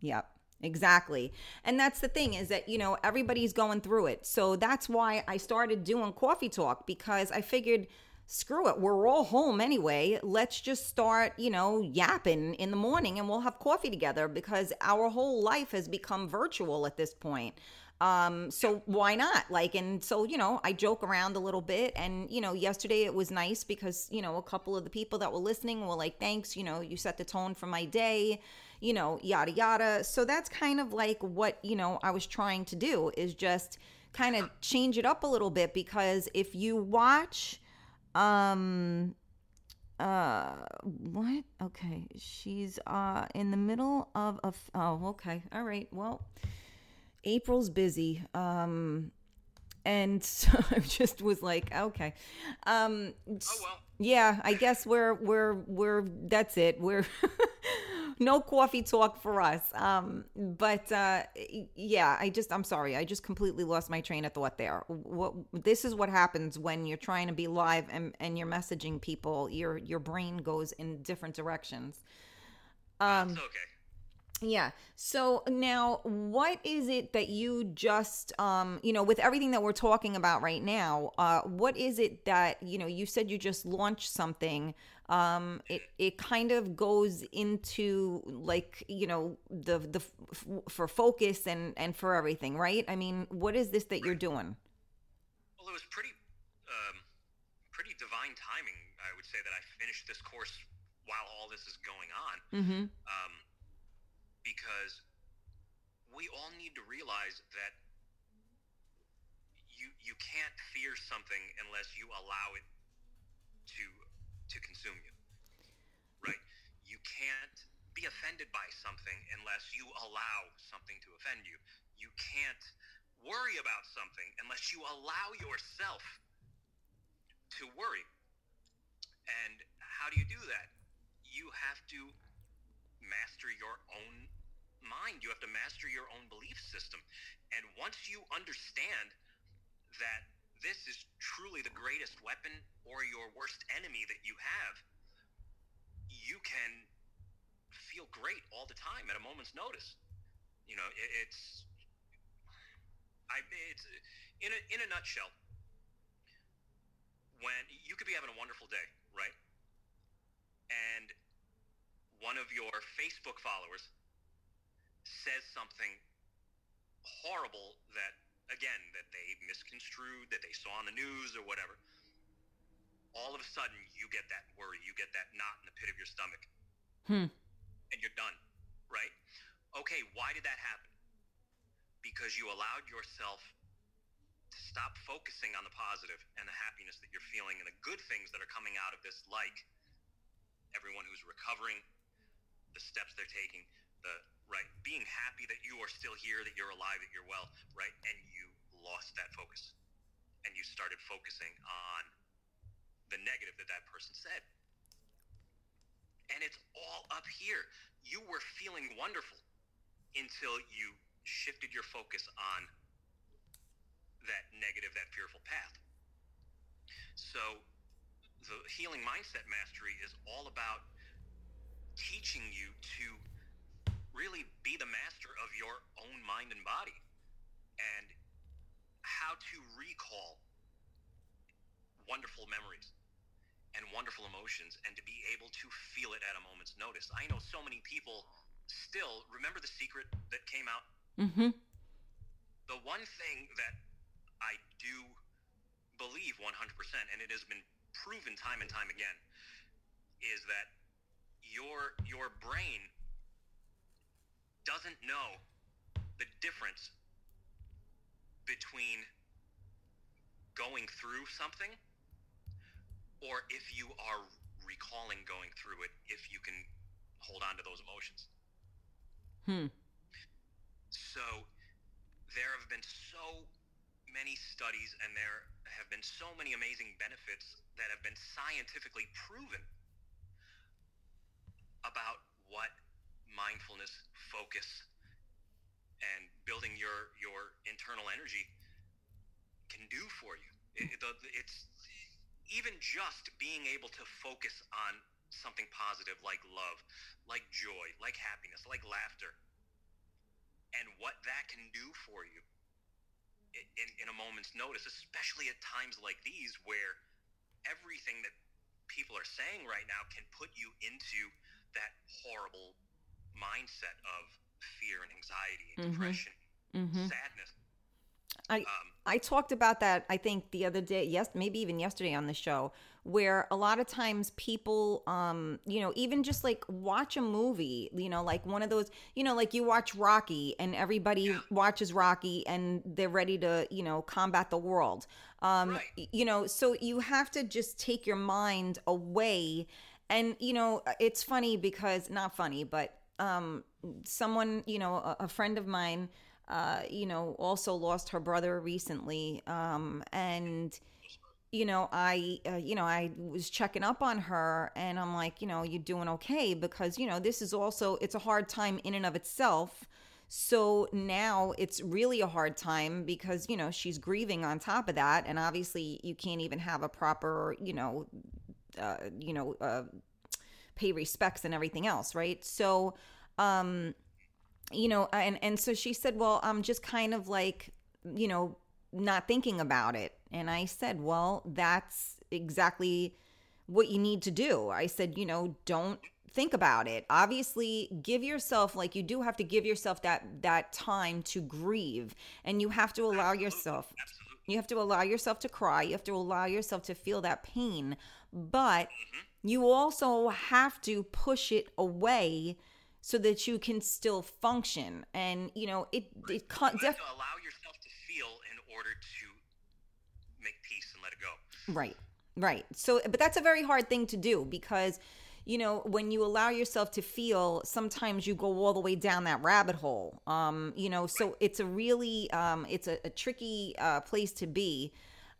Yep. Exactly. And that's the thing is that, you know, everybody's going through it. So that's why I started doing coffee talk because I figured, screw it, we're all home anyway. Let's just start, you know, yapping in the morning and we'll have coffee together because our whole life has become virtual at this point. Um, so why not? Like, and so, you know, I joke around a little bit. And, you know, yesterday it was nice because, you know, a couple of the people that were listening were like, thanks, you know, you set the tone for my day, you know, yada, yada. So that's kind of like what, you know, I was trying to do is just kind of change it up a little bit because if you watch, um, uh what? Okay. She's uh in the middle of a f- oh okay. All right. Well april's busy. Um and so i just was like okay. Um Oh well. yeah i guess we're we're we're that's it. We're no coffee talk for us. Um but uh yeah i just i'm sorry. I just completely lost my train of thought there. What this is what happens when you're trying to be live and and you're messaging people. Your your brain goes in different directions. Um okay. yeah. So now what is it that you just um you know with everything that we're talking about right now, uh what is it that you know you said you just launched something um it it kind of goes into like you know the the f- for focus and and for everything, right? I mean, what is this that you're doing? Well, it was pretty, um, pretty divine timing. I would say that I finished this course while all this is going on, Mhm. um, because we all need to realize that you you can't fear something unless you allow it to to consume you. Right? You can't be offended by something unless you allow something to offend you. You can't worry about something unless you allow yourself to worry. And how do you do that? You have to master your own mind. You have to master your own belief system. And once you understand that this is truly the greatest weapon or your worst enemy that you have, you can feel great all the time at a moment's notice. You know, it, it's I it's in a in a nutshell. When you could be having a wonderful day, right? And one of your Facebook followers says something horrible that again that they misconstrued, that they saw on the news or whatever. All of a sudden, you get that worry, you get that knot in the pit of your stomach, Hmm. and you're done, right? Okay, why did that happen? Because you allowed yourself to stop focusing on the positive and the happiness that you're feeling and the good things that are coming out of this, like everyone who's recovering, the steps they're taking, the right being happy that you are still here, that you're alive, that you're well, right? And you lost that focus, and you started focusing on the negative that that person said. And it's all up here. You were feeling wonderful until you shifted your focus on that negative, that fearful path. So, the healing mindset mastery is all about teaching you to really be the master of your own mind and body and how to recall wonderful memories and wonderful emotions and to be able to feel it at a moment's notice. I know so many people still remember the secret that came out Mm-hmm. the one thing that I do believe 100%, and it has been proven time and time again, is that your your brain doesn't know the difference between going through something or if you are recalling going through it if you can hold on to those emotions. Hmm. So there have been so many studies and there have been so many amazing benefits that have been scientifically proven about what mindfulness, focus, and building your your internal energy can do for you. It, it, it's even just being able to focus on something positive like love, like joy, like happiness, like laughter, and what that can do for you in, in a moment's notice, especially at times like these where everything that people are saying right now can put you into that horrible mindset of fear and anxiety and Mhm. depression, Mm-hmm. sadness. I Um, I talked about that I think the other day, yes, maybe even yesterday on the show, where a lot of times people um, you know, even just like watch a movie, you know, like one of those, you know, like you watch Rocky and everybody Yeah. watches Rocky and they're ready to, you know, combat the world. Um Right. you know, so you have to just take your mind away and you know, it's funny because not funny, but um someone, you know, a, a friend of mine uh, you know, also lost her brother recently. Um, and, you know, I, uh, you know, I was checking up on her and I'm like, you know, you're doing okay? Because, you know, this is also, it's a hard time in and of itself. So now it's really a hard time because, you know, she's grieving on top of that. And obviously you can't even have a proper, you know, uh, you know, uh, pay respects and everything else. Right. So, um, you know and and so she said well i'm just kind of like you know not thinking about it and i said well that's exactly what you need to do i said you know don't think about it obviously give yourself like you do have to give yourself that that time to grieve and you have to allow yourself absolutely. you have to allow yourself to cry. You have to allow yourself to feel that pain. But you also have to push it away so that you can still function. And, you know, it, it can't def- to allow yourself to feel in order to make peace and let it go. Right. Right. So, but that's a very hard thing to do because, you know, when you allow yourself to feel, sometimes you go all the way down that rabbit hole. Um, you know, so it's a really, um, it's a, a tricky uh, place to be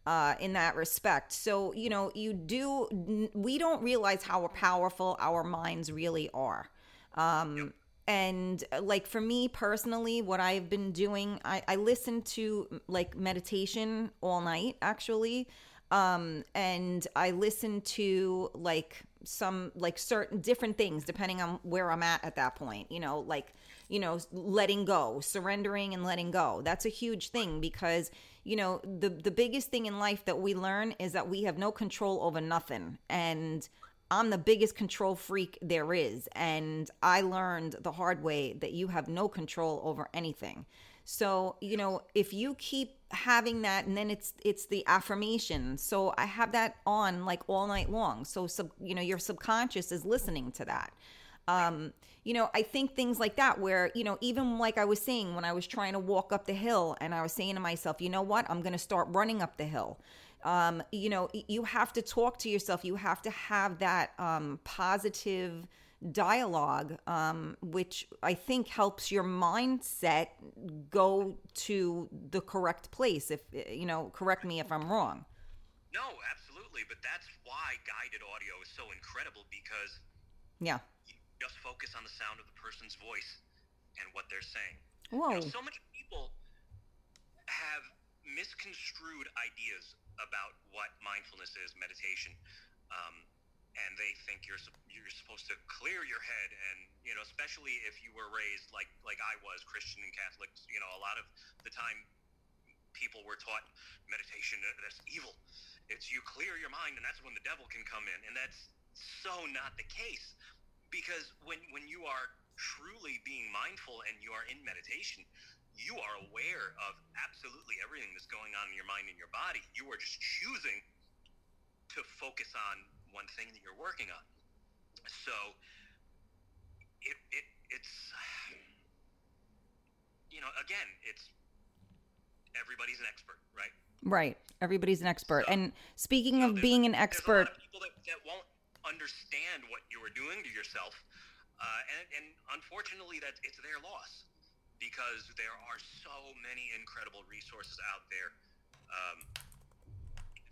uh, in that respect. So, you know, you do, we don't realize how powerful our minds really are. Um, and uh, like for me personally, what I've been doing, I, I listen to like meditation all night actually. Um, and I listen to like some like certain different things depending on where I'm at at that point, you know, like, you know, letting go, surrendering and letting go. That's a huge thing because, you know, the, the biggest thing in life that we learn is that we have no control over nothing. And, I'm the biggest control freak there is. And I learned the hard way that you have no control over anything. So, you know, if you keep having that and then it's it's the affirmation. So I have that on like all night long. So sub, you know, your subconscious is listening to that. Um, you know, I think things like that where, you know, even like I was saying when I was trying to walk up the hill and I was saying to myself, you know what? I'm going to start running up the hill. Um, you know, you have to talk to yourself. You have to have that um, positive dialogue, um, which I think helps your mindset go to the correct place. If you know, correct me if I'm wrong. No, absolutely, but that's why guided audio is so incredible because yeah, just focus on the sound of the person's voice and what they're saying. Whoa! You know, so many people have misconstrued ideas about what mindfulness is, meditation. Um, and they think you're you're supposed to clear your head and you know especially if you were raised like like I was Christian and Catholic you know a lot of the time people were taught meditation that's evil it's you clear your mind and that's when the devil can come in and that's so not the case because when when you are truly being mindful and you are in meditation you are aware of absolutely everything that's going on in your mind and your body you are just choosing to focus on one thing that you're working on. So it, it it's you know again it's everybody's an expert, right? Right. Everybody's an expert. So, and speaking you know, of being an expert, people that, that won't understand what you are doing to yourself, uh, and, and unfortunately, that it's their loss because there are so many incredible resources out there. Um,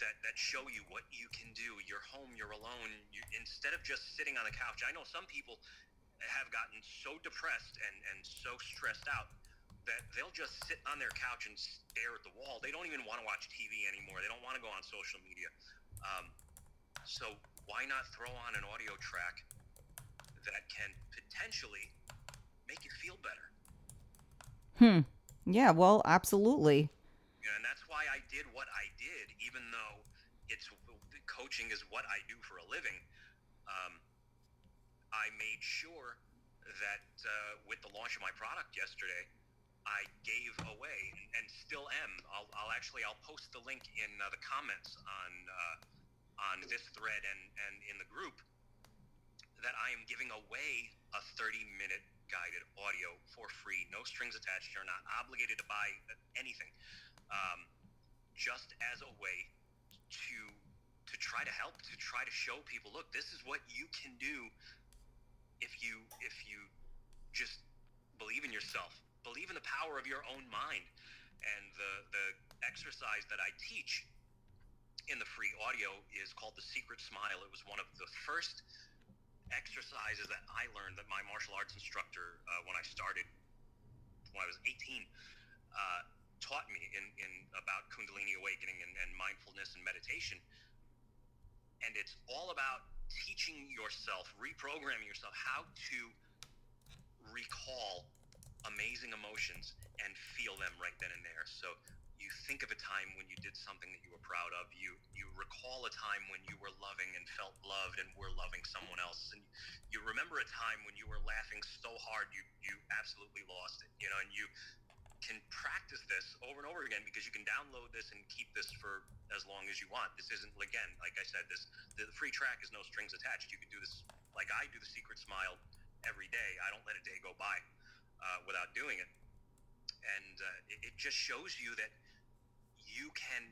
that that show you what you can do. You're home, you're alone. You, instead of just sitting on the couch, I know some people have gotten so depressed and and so stressed out that they'll just sit on their couch and stare at the wall. They don't even want to watch TV anymore. They don't want to go on social media. Um, so why not throw on an audio track that can potentially make you feel better? Hmm. Yeah. Well, absolutely. And that's why I did what I did, even though it's coaching is what I do for a living. Um, I made sure that uh, with the launch of my product yesterday, I gave away and still am. I'll, I'll actually I'll post the link in uh, the comments on uh, on this thread and and in the group that I am giving away a 30 minute guided audio for free, no strings attached. You're not obligated to buy anything um, just as a way to to try to help, to try to show people, look, this is what you can do if you if you just believe in yourself, believe in the power of your own mind, and the the exercise that I teach in the free audio is called the secret smile. It was one of the first exercises that I learned that my martial arts instructor, uh, when I started, when I was 18, uh, taught me in, in about Kundalini awakening and, and mindfulness and meditation. And it's all about teaching yourself, reprogramming yourself how to recall amazing emotions and feel them right then and there. So you think of a time when you did something that you were proud of. You you recall a time when you were loving and felt loved and were loving someone else. And you remember a time when you were laughing so hard you you absolutely lost it. You know, and you can practice this over and over again because you can download this and keep this for as long as you want. This isn't again, like I said, this the free track is no strings attached. You can do this like I do the secret smile every day. I don't let a day go by uh, without doing it, and uh, it, it just shows you that you can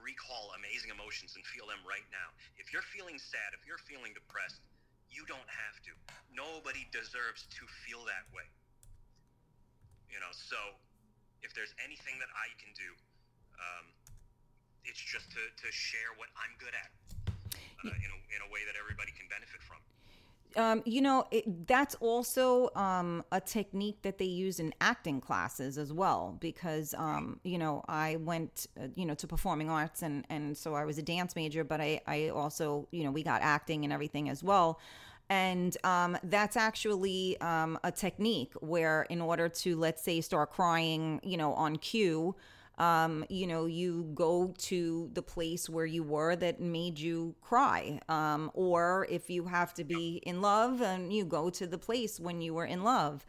recall amazing emotions and feel them right now. If you're feeling sad, if you're feeling depressed, you don't have to. Nobody deserves to feel that way. You know, so if there's anything that I can do, um, it's just to, to share what I'm good at uh, in, a, in a way that everybody can benefit from. Um, you know, it, that's also um, a technique that they use in acting classes as well. Because um, you know, I went, uh, you know, to performing arts, and and so I was a dance major, but I I also, you know, we got acting and everything as well and um, that's actually um, a technique where in order to let's say start crying you know on cue um, you know you go to the place where you were that made you cry um, or if you have to be in love and you go to the place when you were in love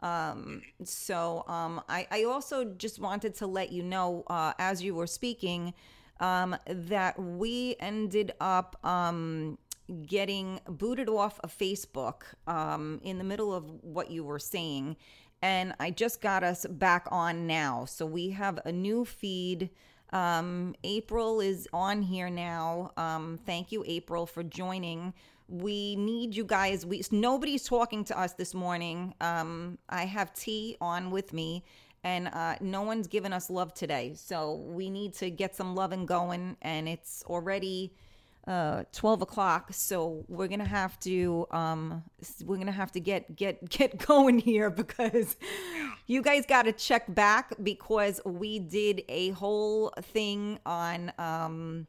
Um, so um, I, I also just wanted to let you know, uh, as you were speaking, um, that we ended up um, getting booted off of Facebook um, in the middle of what you were saying. And I just got us back on now. So we have a new feed. Um, April is on here now. Um, thank you, April, for joining. We need you guys. We nobody's talking to us this morning. Um, I have T on with me, and uh, no one's given us love today. So we need to get some loving going. And it's already uh 12 o'clock so we're gonna have to um we're gonna have to get get get going here because you guys got to check back because we did a whole thing on um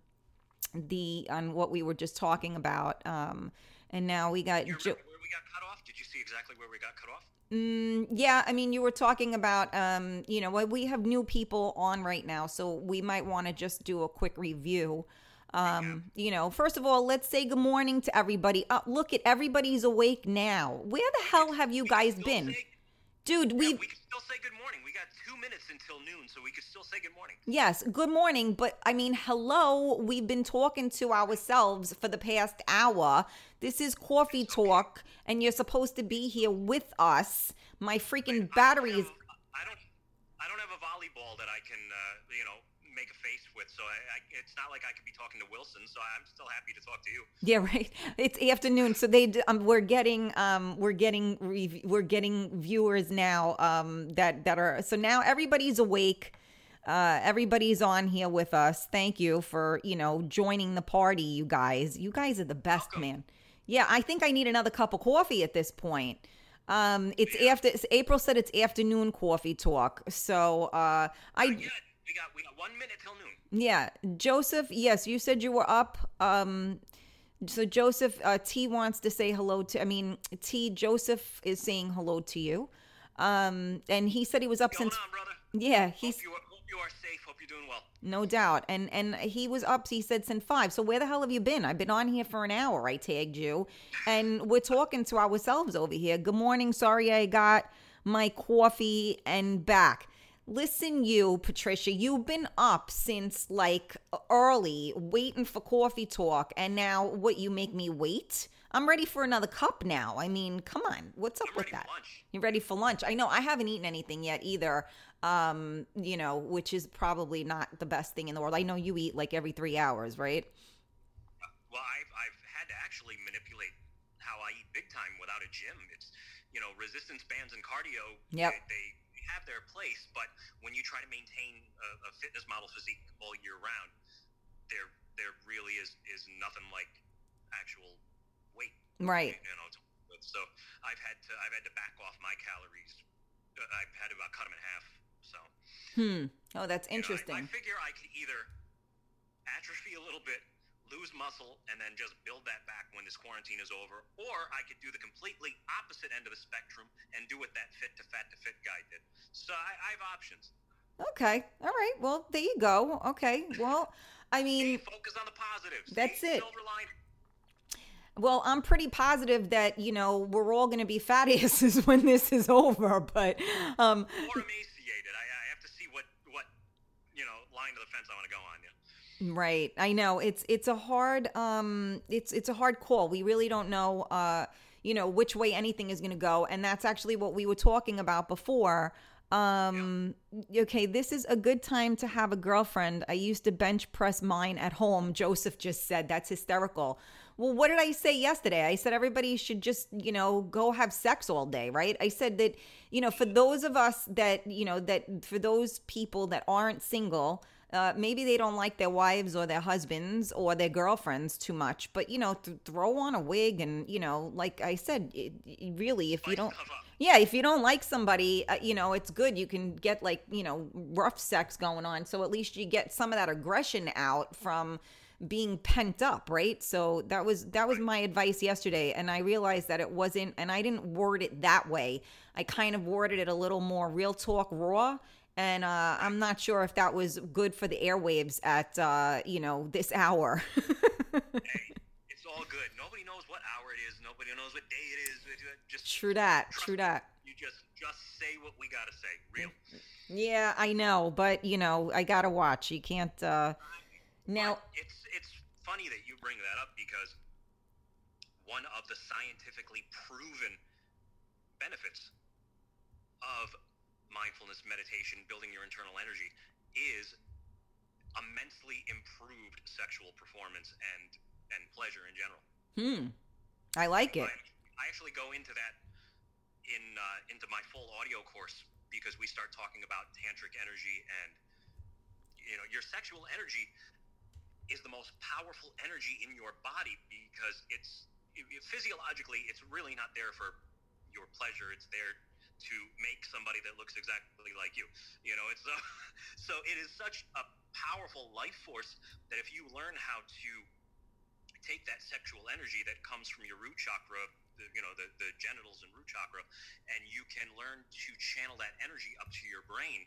the on what we were just talking about um and now we got You jo- where we got cut off? Did you see exactly where we got cut off? Mm, yeah, I mean, you were talking about, um, you know, we have new people on right now, so we might want to just do a quick review. Um, you know, first of all, let's say good morning to everybody. Uh, look at everybody's awake now. Where the hell have you guys been, dude? yeah, We we can still say good morning. We got two minutes until noon, so we could still say good morning. yes, good morning, but I mean, hello. We've been talking to ourselves for the past hour. This is coffee talk, and you're supposed to be here with us. My freaking battery is. I don't. I don't have a volleyball that I can, uh, you know, make a face with. So I, I, it's not like I could be talking to Wilson. So I'm still happy to talk to you. Yeah, right. It's afternoon, so they um, we're getting um we're getting rev- we're getting viewers now um that that are so now everybody's awake. Uh, everybody's on here with us. Thank you for you know joining the party, you guys. You guys are the best, Welcome. man. Yeah, I think I need another cup of coffee at this point. Um, it's after it's, April said it's afternoon coffee talk. So uh, I Yeah, we got we got one minute till noon. yeah, Joseph. Yes, you said you were up. Um, so Joseph uh, T wants to say hello to. I mean, T Joseph is saying hello to you. Um, and he said he was up Going since. on, brother. Yeah, he's Hope you, are, hope you are safe. Hope you're doing well. no doubt, and and he was up. He said since five. So where the hell have you been? I've been on here for an hour. I tagged you, and we're talking to ourselves over here. Good morning. Sorry, I got my coffee and back. Listen, you Patricia, you've been up since like early, waiting for coffee talk, and now what? You make me wait. I'm ready for another cup now. I mean, come on, what's up I'm with that? You're ready for lunch. I know I haven't eaten anything yet either. Um, you know, which is probably not the best thing in the world. I know you eat like every three hours, right? Well, I've, I've had to actually manipulate how I eat big time without a gym. It's, you know, resistance bands and cardio, Yep. they, they have their place, but when you try to maintain a, a fitness model physique all year round, there there really is, is nothing like actual weight. Right. You know, so I've had to I've had to back off my calories. Uh, I've had to about cut them in half. So Hmm. Oh, that's you know, I- interesting. I, figure I could either atrophy a little bit, lose muscle, and then just build that back when this quarantine is over, or I could do the completely opposite end of the spectrum and do what that fit to fat to fit guy did. So I, I have options. Okay. All right. Well, there you go. Okay. Well, I mean, focus on the positives. That's See, it. Well, I'm pretty positive that you know we're all going to be fat asses when this is over. But um, Or emaciated. I, I have to see what what you know line of the fence I want to go on. Yeah. Right. I know. It's it's a hard um it's it's a hard call. We really don't know uh you know which way anything is going to go and that's actually what we were talking about before. Um okay, this is a good time to have a girlfriend. I used to bench press mine at home. Joseph just said that's hysterical. Well, what did I say yesterday? I said everybody should just, you know, go have sex all day, right? I said that, you know, for those of us that, you know, that for those people that aren't single, uh, maybe they don't like their wives or their husbands or their girlfriends too much, but you know, th- throw on a wig and you know, like I said, it, it really, if you don't, yeah, if you don't like somebody, uh, you know, it's good. You can get like you know rough sex going on, so at least you get some of that aggression out from being pent up, right? So that was that was my advice yesterday, and I realized that it wasn't, and I didn't word it that way. I kind of worded it a little more real talk, raw. And uh, I'm not sure if that was good for the airwaves at uh, you know this hour. hey, it's all good. Nobody knows what hour it is. Nobody knows what day it is. Just true that. True that. You just just say what we gotta say. Real. Yeah, I know, but you know, I gotta watch. You can't. uh Now, it's it's funny that you bring that up because one of the scientifically proven benefits of mindfulness meditation, building your internal energy, is immensely improved sexual performance and and pleasure in general. hmm, I like it. I, I actually go into that in uh, into my full audio course because we start talking about tantric energy and you know your sexual energy is the most powerful energy in your body because it's it- it- physiologically it's really not there for your pleasure it's there to make somebody that looks exactly like you you know it's uh, so it is such a powerful life force that if you learn how to take that sexual energy that comes from your root chakra, the, you know, the, the genitals and root chakra, and you can learn to channel that energy up to your brain,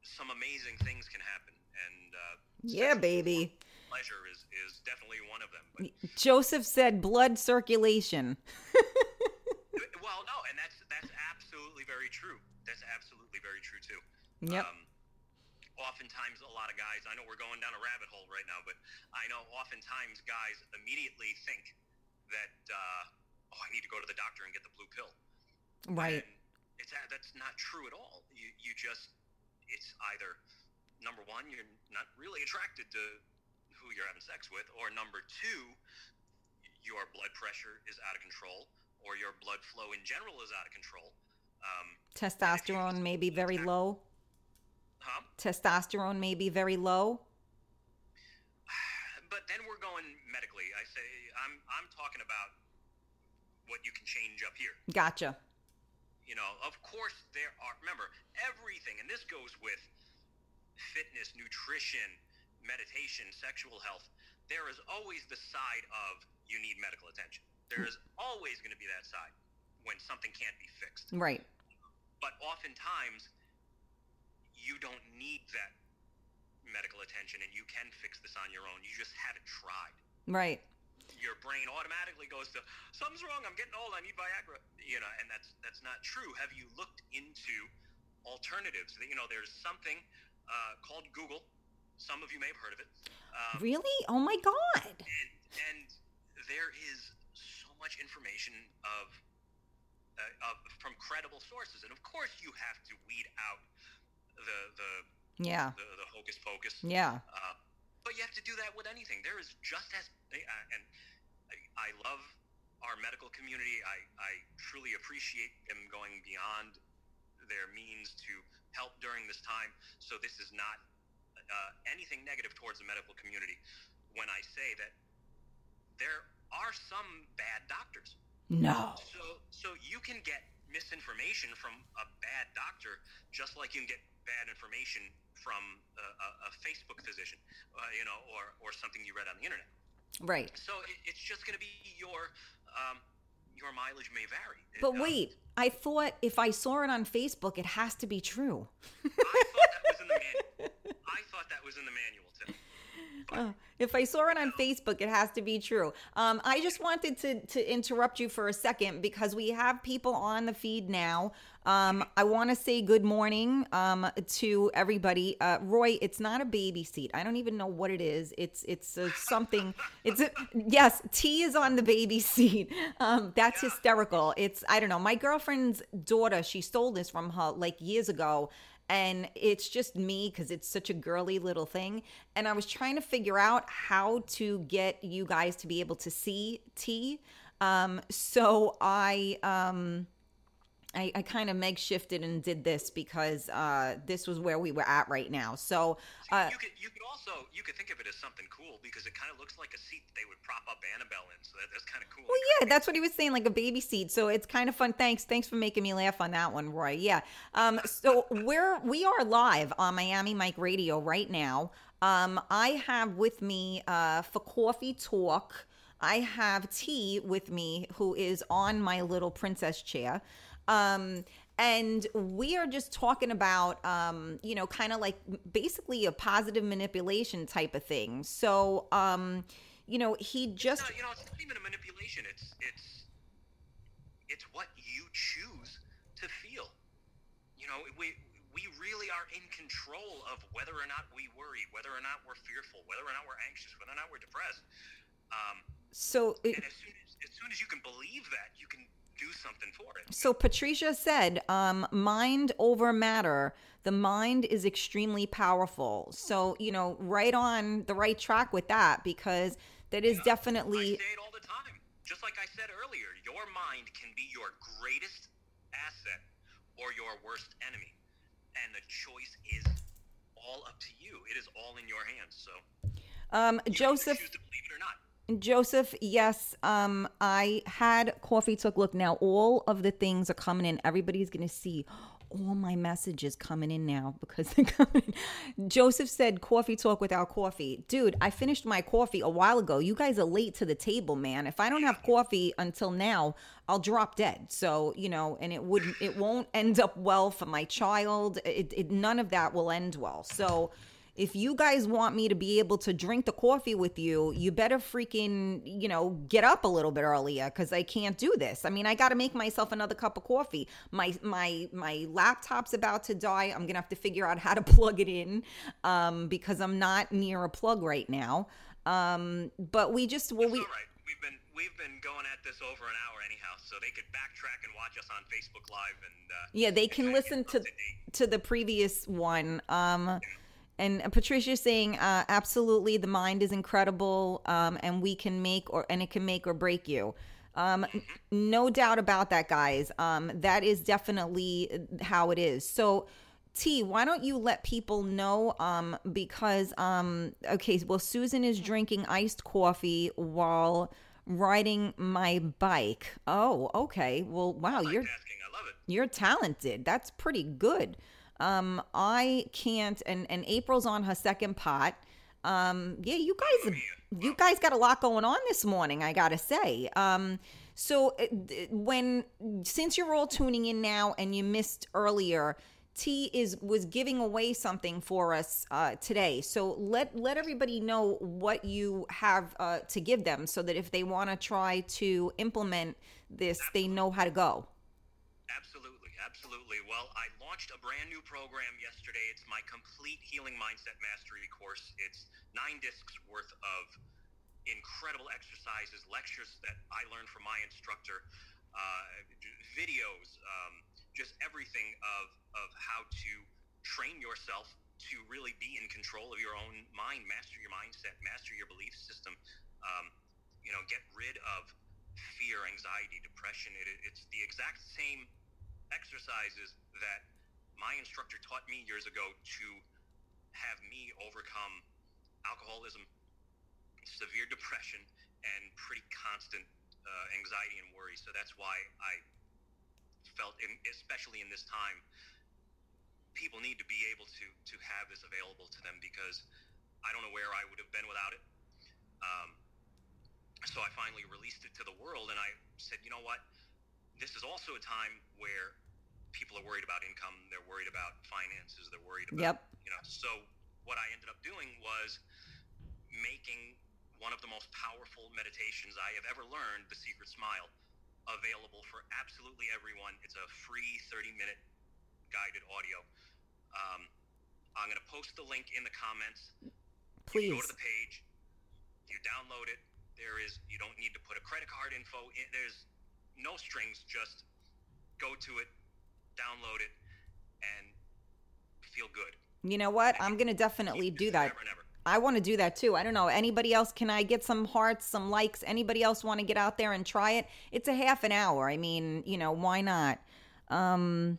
some amazing things can happen. And uh, Yeah, baby. pleasure is, is definitely one of them. But, Joseph said blood circulation. well, no, and that's very true. That's absolutely very true too. Yep. Um, oftentimes, a lot of guys. I know we're going down a rabbit hole right now, but I know oftentimes guys immediately think that uh, oh, I need to go to the doctor and get the blue pill. Right. And it's uh, that's not true at all. You you just it's either number one you're not really attracted to who you're having sex with, or number two your blood pressure is out of control, or your blood flow in general is out of control. Um, Testosterone may be very low. huh? Testosterone may be very low. But then we're going medically. I say I'm I'm talking about what you can change up here. Gotcha. You know, of course there are. Remember, everything, and this goes with fitness, nutrition, meditation, sexual health. There is always the side of you need medical attention. There is always going to be that side when something can't be fixed. Right. But oftentimes, you don't need that medical attention, and you can fix this on your own. You just haven't tried Right. your brain automatically goes to something's wrong. I'm getting old. I need Viagra. You know, and that's that's not true. Have you looked into alternatives? You know, there's something uh, called Google. Some of you may have heard of it. Um, Really? Oh my God. and, and there is so much information of, uh, of from credible sources, and of course you have to weed out the the Yeah. the, the hocus pocus. Yeah. Uh, but you have to do that with anything. There is just as, uh, and I, I love our medical community. I, I truly appreciate them going beyond their means to help during this time. So this is not uh, anything negative towards the medical community when I say that there are some bad doctors. No. So, so you can get misinformation from a bad doctor, just like you can get bad information from a, a, a Facebook physician, uh, you know, or, or something you read on the internet. Right. So it, it's just going to be your um, your mileage may vary. It, But uh, wait, I thought if I saw it on Facebook, it has to be true. I thought that was in the manual. I thought that was in the manual too. If I saw it on Facebook, it has to be true. Um, I just wanted to to interrupt you for a second because we have people on the feed now. Um, I want to say good morning um, to everybody. Uh, Roy, it's not a baby seat. I don't even know what it is. It's it's uh, something. It's a, yes, T is on the baby seat. Um, that's hysterical. It's I don't know. My girlfriend's daughter. She stole this from her like years ago and it's just me because it's such a girly little thing and i was trying to figure out how to get you guys to be able to see T. um, so i um, I, I kind of meg shifted and did this because uh, this was where we were at right now. So, uh, you could you could also you could think of it as something cool because it kind of looks like a seat that they would prop up Annabelle in. So that, that's kind of cool. well, yeah, that's what he was saying, like a baby seat. So it's kind of fun. Thanks, thanks for making me laugh on that one, Roy. Yeah. Um, so we're we are live on Miami Mike Radio right now. Um, I have with me uh, for coffee talk. I have T with me, who is on my little princess chair. Um, and we are just talking about, um, you know, kind of like basically a positive manipulation type of thing. So, um, you know, he just. No, you know, it's not even a manipulation. It's it's it's what you choose to feel. You know we we really are in control of whether or not we worry, whether or not we're fearful, whether or not we're anxious, whether or not we're depressed. Um, So it, and as soon as, as soon as you can believe that, you can do something for it. So Patricia said, um, mind over matter. The mind is extremely powerful. So, you know, right on the right track with that because that is I definitely say it all the time. Just like I said earlier, your mind can be your greatest asset or your worst enemy. And the choice is all up to you. It is all in your hands. So um you Joseph believe it or not. Joseph, yes, um, I had coffee talk. Look, now all of the things are coming in. Everybody's gonna see all my messages coming in now because they're coming. Joseph said coffee talk without coffee. Dude, I finished my coffee a while ago. You guys are late to the table, man. If I don't have coffee until now, I'll drop dead. So, you know, and it wouldn't it won't end up well for my child. It, it none of that will end well. So if you guys want me to be able to drink the coffee with you, you better freaking, you know, get up a little bit earlier because I can't do this. I mean, I got to make myself another cup of coffee. My my my laptop's about to die. I'm gonna have to figure out how to plug it in um, because I'm not near a plug right now. Um, but we just well we right. We've been we've been going at this over an hour anyhow, so they could backtrack and watch us on Facebook Live and uh, yeah they can listen to to the previous one um and patricia's saying uh absolutely the mind is incredible um and we can make or and it can make or break you um no doubt about that guys um that is definitely how it is so T, why don't you let people know? Um, because um, okay, well, Susan is drinking iced coffee while riding my bike. Oh, okay. Well, wow, you're I love it. you're talented. That's pretty good. Um, I can't, and and April's on her second pot. Um, yeah, you guys, you guys got a lot going on this morning. I gotta say. Um, so uh, when since you're all tuning in now and you missed earlier, T is was giving away something for us uh, today. So let let everybody know what you have uh, to give them, so that if they want to try to implement this, they know how to go. Absolutely. Well, I launched a brand new program yesterday. It's my complete healing mindset mastery course. It's nine discs worth of incredible exercises, lectures that I learned from my instructor, uh, videos, um, just everything of of how to train yourself to really be in control of your own mind, master your mindset, master your belief system. Um, you know, get rid of fear, anxiety, depression. It, it's the exact same exercises that my instructor taught me years ago to have me overcome alcoholism, severe depression, and pretty constant uh, anxiety and worry. So that's why I felt, in, especially in this time, people need to be able to to have this available to them because I don't know where I would have been without it. Um, so I finally released it to the world, and I said, you know what? This is also a time where people are worried about income. They're worried about finances. They're worried about Yep. you know. So what I ended up doing was making one of the most powerful meditations I have ever learned, the Secret Smile, available for absolutely everyone. It's a free 30-minute guided audio. Um, I'm going to post the link in the comments. Please. go to the page, you download it. There is you don't need to put a credit card info in. There's no strings. Just go to it, download it, and feel good. You know what? I'm gonna definitely do that. forever and ever. I want to do that too. I don't know. Anybody else? Can I get some hearts, some likes? Anybody else want to get out there and try it? It's a half an hour. I mean, you know, why not? Um,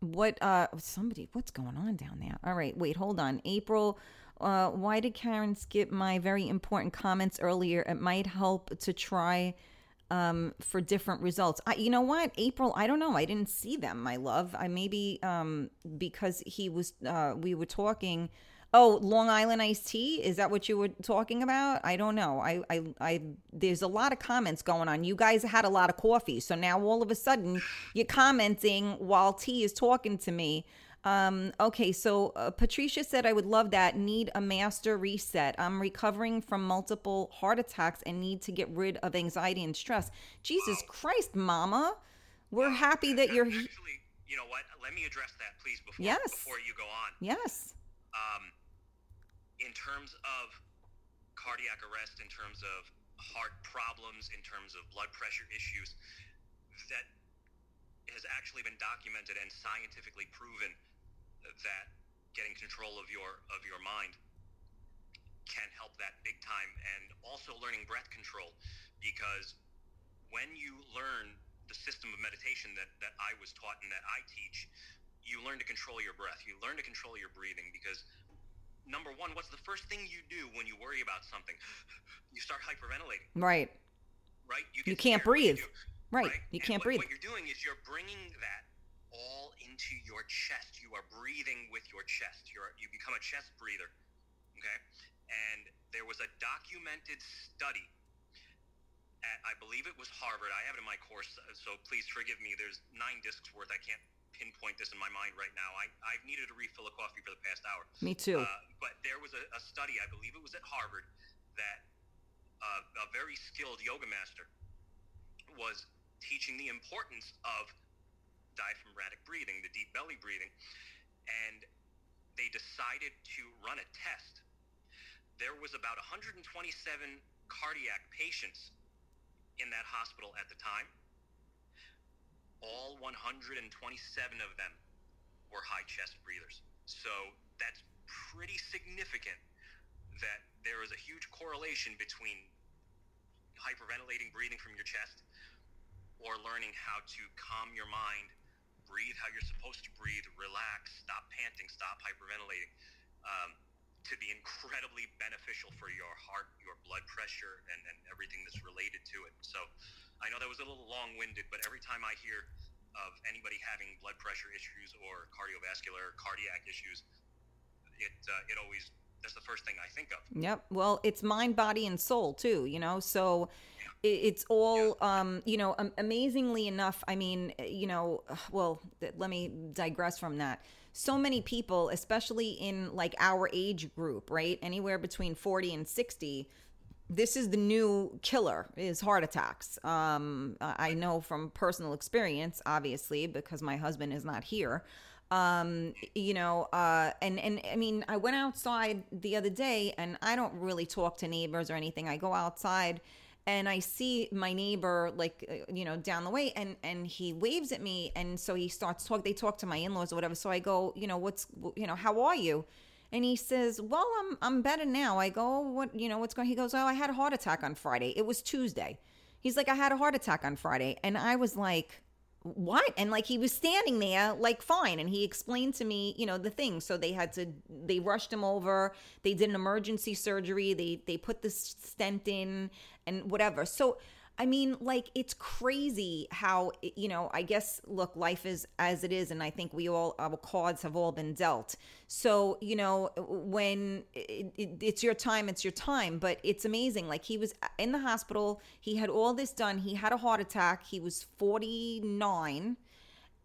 what? Uh, somebody. What's going on down there? All right, wait, hold on. April. Uh, why did Karen skip my very important comments earlier? It might help to try um for different results. I, you know what, April? I don't know. I didn't see them, my love. I maybe um because he was uh we were talking. Oh, Long Island iced tea. Is that what you were talking about? I don't know. I I I there's a lot of comments going on. You guys had a lot of coffee, so now all of a sudden you're commenting while T is talking to me. Um, okay, so uh, Patricia said, I would love that. Need a master reset. I'm recovering from multiple heart attacks and need to get rid of anxiety and stress. Jesus Christ, Mama. We're happy that you're. actually you know what? Let me address that, please, before Yes. before you go on. Yes. Um, in terms of cardiac arrest, in terms of heart problems, in terms of blood pressure issues, that has actually been documented and scientifically proven that getting control of your of your mind can help that big time and also learning breath control because when you learn the system of meditation that, that I was taught and that I teach, you learn to control your breath. You learn to control your breathing because number one, what's the first thing you do when you worry about something? You start hyperventilating, Right. right? You get can't scared. What do breathe. Right. You And can't what, breathe. What you're doing is you're bringing that all into your chest. You are breathing with your chest. You're you become a chest breather. Okay. And there was a documented study. At, I believe it was Harvard. I have it in my course, uh, so please forgive me. There's nine discs worth. I can't pinpoint this in my mind right now. I, I've needed a refill of coffee for the past hour. Me too. Uh, but there was a, a study, I believe it was at Harvard, that uh, a very skilled yoga master was teaching the importance of diaphragmatic breathing, the deep belly breathing, and they decided to run a test. There was about 127 cardiac patients in that hospital at the time. All 127 of them were high chest breathers. So that's pretty significant that there is a huge correlation between hyperventilating breathing from your chest or learning how to calm your mind, breathe how you're supposed to breathe, relax, stop panting, stop hyperventilating, um, to be incredibly beneficial for your heart, your blood pressure, and, and everything that's related to it. So I know that was a little long winded, but every time I hear of anybody having blood pressure issues or cardiovascular, cardiac issues, it, uh, it always, that's the first thing I think of. Yep. Well, it's mind, body, and soul too. You know, so it, it's all, um, you know, amazingly enough. I mean, you know, well, let me digress from that. So many people, especially in like our age group, right, anywhere between forty and sixty, this is the new killer is heart attacks. Um, I I know from personal experience, obviously, because my husband is not here. Um, you know, uh, and and I mean, I went outside the other day, and I don't really talk to neighbors or anything. I go outside, and I see my neighbor like uh, you know down the way, and and he waves at me, and so he starts talk. They talk to my in laws or whatever. So I go, you know, what's you know, how are you? And he says, "Well, I'm I'm better now." I go, "What? You know, what's going?" He goes, "Oh, I had a heart attack on Friday. It was Tuesday." He's like, "I had a heart attack on Friday," and I was like, "What?" And like he was standing there, like fine, and he explained to me, you know, the thing. So they had to, they rushed him over. They did an emergency surgery. They they put the stent in and whatever. So. I mean, like, it's crazy how, you know, I guess, look, life is as it is. And I think we all, our cards have all been dealt. So, you know, when it, it, it's your time, it's your time. But it's amazing. Like, he was in the hospital, he had all this done, he had a heart attack, he was 49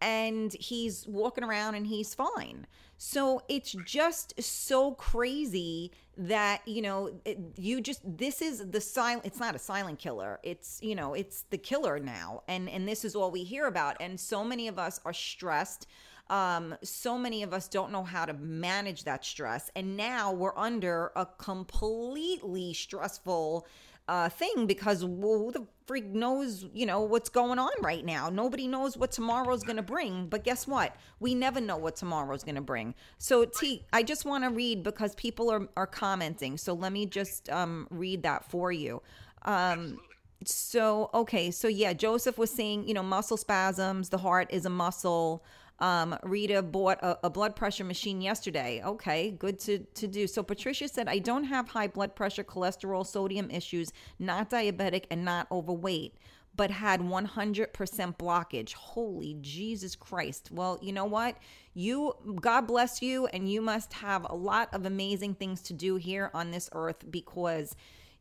and he's walking around and he's fine. So it's just so crazy that you know it, you just this is the silent. It's not a silent killer. It's you know it's the killer now, and and this is all we hear about. And so many of us are stressed. Um, so many of us don't know how to manage that stress, and now we're under a completely stressful uh, thing because well, who the freak knows, you know, what's going on right now? Nobody knows what tomorrow's going to bring. But guess what? We never know what tomorrow's going to bring. So, T, I just want to read because people are, are commenting. So, let me just um, read that for you. Um, so, okay. So, yeah, Joseph was saying, you know, muscle spasms, the heart is a muscle. Um, Rita bought a, a blood pressure machine yesterday. Okay, good to, to do. So Patricia said, I don't have high blood pressure, cholesterol, sodium issues, not diabetic, and not overweight, but had 100% blockage. Holy Jesus Christ. Well, you know what? You, God bless you, and you must have a lot of amazing things to do here on this earth because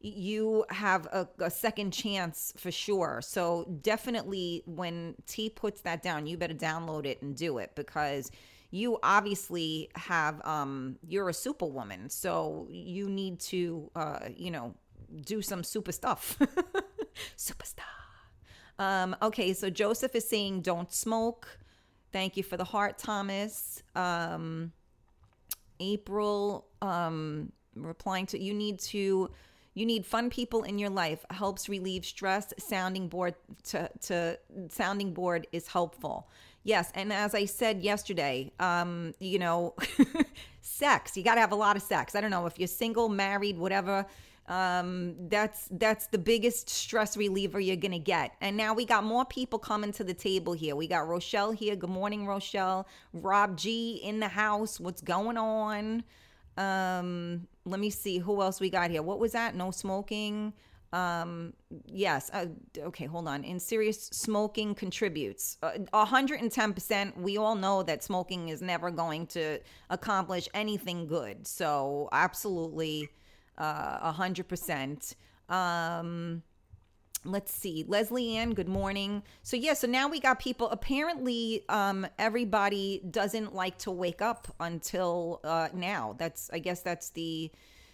you have a, a, second chance for sure. So definitely when T puts that down, you better download it and do it because you obviously have um you're a superwoman. So you need to uh you know do some super stuff. Superstar. Um okay, so Joseph is saying don't smoke. Thank you for the heart, Thomas. Um, April um, replying to you need to you need fun people in your life. Helps relieve stress. Sounding board to, to sounding board is helpful. Yes and as i said yesterday um you know sex you got to have a lot of sex. I don't know if you're single married whatever um that's that's the biggest stress reliever you're gonna get. And now we got more people coming to the table here. We got rochelle here. Good morning rochelle. Rob g in the house. What's going on? Um let me see who else we got here? What was that? No smoking? Um yes uh, okay hold on. In serious smoking contributes uh, 110% we all know that smoking is never going to accomplish anything good. So absolutely uh 100% um let's see leslie ann good morning. So yeah so now we got people. Apparently um everybody doesn't like to wake up until uh now. That's i guess that's the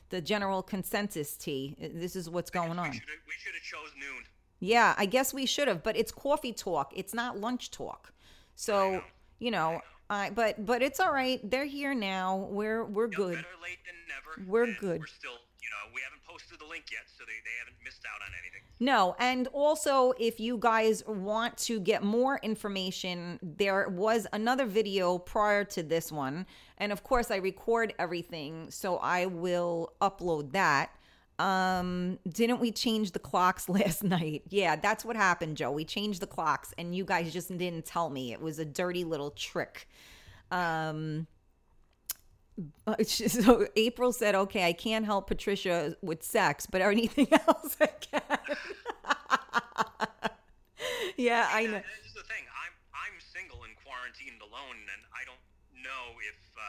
the general consensus t. This is what's going on. We should have chose noon. yeah i guess we should have but it's coffee talk. It's not lunch talk. So know. you know i but but it's all right. They're here now. We're we're good. Better late than never. We're good. We're still, know, we haven't posted the link yet, so they, they haven't missed out on anything. No, and also if you guys want to get more information, there was another video prior to this one. And of course, I record everything, so I will upload that. Um, didn't we change the clocks last night? Yeah, that's what happened, Joe. We changed the clocks and you guys just didn't tell me. It was a dirty little trick. Um so April said, "Okay, I can't help Patricia with sex, but anything else I can." yeah, I know. This is the thing. I'm I'm single and quarantined alone, and I don't know if uh,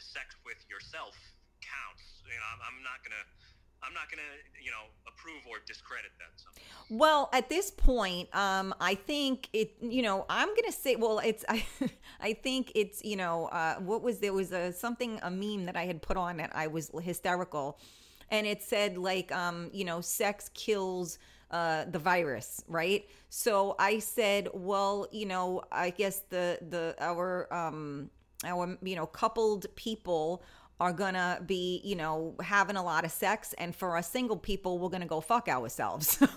sex with yourself counts. You know, I'm, I'm not gonna. I'm not gonna, you know, approve or discredit that. Well, at this point, um, I think it. You know, I'm gonna say. Well, it's. I, I think it's. You know, uh, what was there was a something a meme that I had put on that I was hysterical, and it said like, um, you know, sex kills. Uh, the virus, right? So I said, well, you know, I guess the the our um our you know coupled people are gonna be you know having a lot of sex and for us single people we're gonna go fuck ourselves.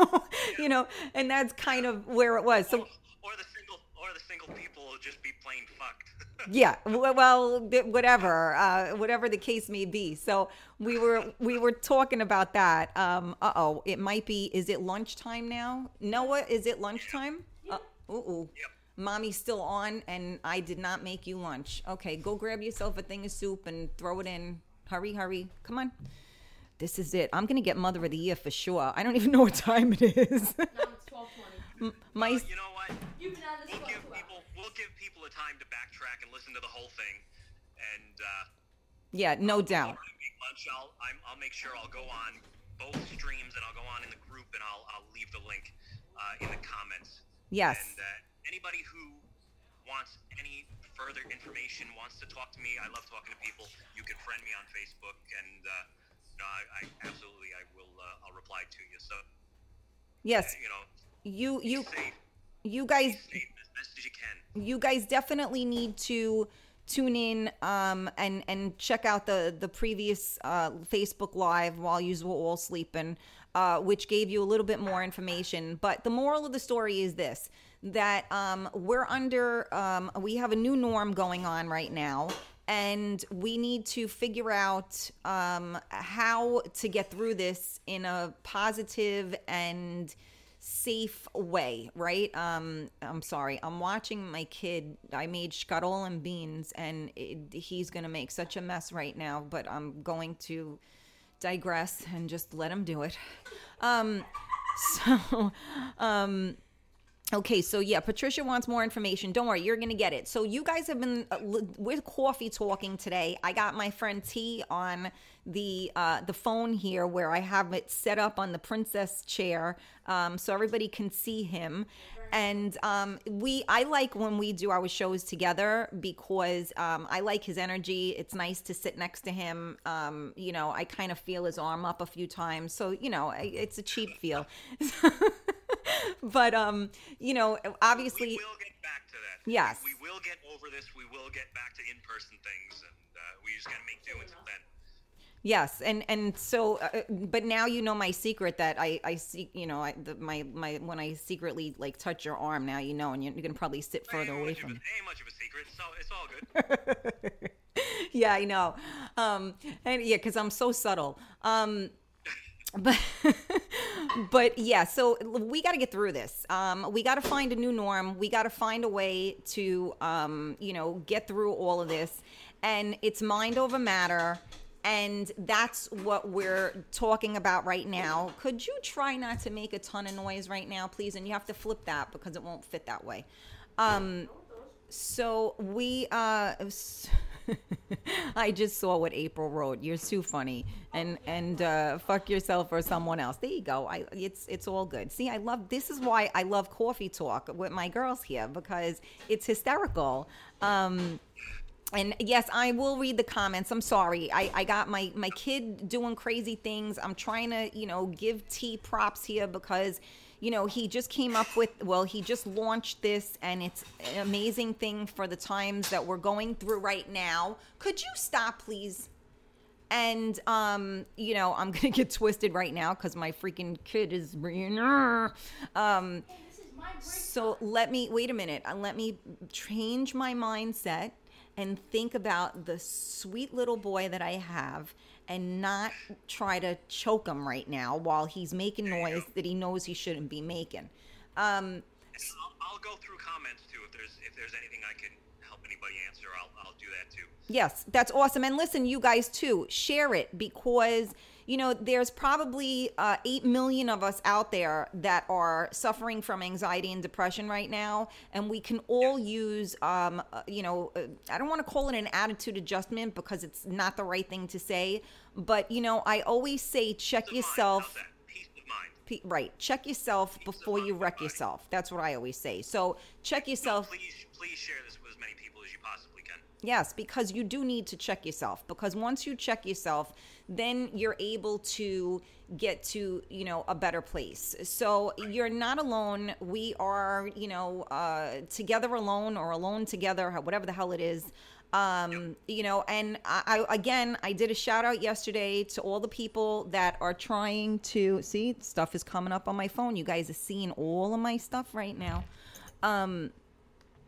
You know and that's kind of where it was. So Or the single, or the single people will just be plain fucked. yeah well whatever uh whatever the case may be. So we were we were talking about that um uh-oh it might be is it lunchtime now? Noah is it lunchtime? Uh, ooh. Yep. Mommy's still on and i did not make you lunch okay go grab yourself a thing of soup and throw it in hurry hurry come on this is it i'm gonna get mother of the year for sure i don't even know what time it is Now it's twelve twenty. my Well, you know what? You've been on this We'll give people, hours. we'll give people a time to backtrack and listen to the whole thing, and. uh yeah no doubt When I make lunch, I'll, I'm, I'll make sure I'll go on both streams and I'll go on in the group and I'll, I'll leave the link uh, in the comments. Yes. And uh, anybody who wants any further information, wants to talk to me, I love talking to people. You can friend me on Facebook, and uh, no, I, I absolutely I will. Uh, I'll reply to you. So yes you know, you you safe, you guys safe as best as you can. you guys definitely need to tune in um, and and check out the the previous uh, Facebook live while you were all sleeping, uh, which gave you a little bit more information. But the moral of the story is this: that um, we're under um, we have a new norm going on right now. And we need to figure out um, how to get through this in a positive and safe way, right? Um, I'm sorry. I'm watching my kid. I made scuttle and beans, and it, he's gonna make such a mess right now. But I'm going to digress and just let him do it. Um, so, um, Okay, so yeah, Patricia wants more information. Don't worry, you're gonna get it. So you guys have been uh, with coffee talking today. I got my friend T on the uh, the phone here, where I have it set up on the princess chair, um, so everybody can see him. And um, we, I like when we do our shows together because um, I like his energy. It's nice to sit next to him. Um, you know, I kind of feel his arm up a few times, so you know, it's a cheap feel. but um, you know, obviously, We will get back to that. Yes. We, will get over this. We will get back to in-person things, and uh, we just got to make do until then. Yes, and and so, uh, but now you know my secret that I I see you know I the, my my when I secretly like touch your arm now you know and you're, you're gonna probably sit further ain't away from a, ain't much of a secret. So it's all good. yeah, I know. Um, and yeah, because I'm so subtle. Um, but but yeah, so we got to get through this. Um, we got to find a new norm. We got to find a way to um, you know get through all of this, and it's mind over matter. And that's what we're talking about right now. Could you try not to make a ton of noise right now, please? And you have to flip that because it won't fit that way. Um, so we uh I just saw what April wrote. You're too funny. And and uh fuck yourself or someone else. There you go. I it's it's all good. See, I love this is why I love coffee talk with my girls here because it's hysterical. Um and yes, I will read the comments. I'm sorry. I, I got my, my kid doing crazy things. I'm trying to, you know, give T props here because, you know, he just came up with, well, he just launched this and it's an amazing thing for the times that we're going through right now. Could you stop, please? And, um, you know, I'm going to get twisted right now because my freaking kid is, um, This is so let me wait a minute. Uh, Let me change my mindset and think about the sweet little boy that I have and not try to choke him right now while he's making noise that he knows he shouldn't be making. Um, I'll, I'll go through comments too. If there's if there's anything I can help anybody answer, I'll I'll do that too. Yes, that's awesome. And listen, you guys too, share it because you know there's probably uh, eight million of us out there that are suffering from anxiety and depression right now, and we can all use, um, uh, you know, uh, I don't want to call it an attitude adjustment because it's not the right thing to say, but you know, I always say check Peace yourself. Peace of mind. Pe- Right, check yourself before you wreck yourself. That's what I always say. So check yourself. Please please share this with as many people as you possibly can. Yes, because you do need to check yourself. Because once you check yourself, then you're able to get to you know a better place. So you're not alone. We are you know uh, together alone or alone together, whatever the hell it is. Um, you know, and I, I again, I did a shout out yesterday to all the people that are trying to see stuff is coming up on my phone. You guys are seeing all of my stuff right now. Um,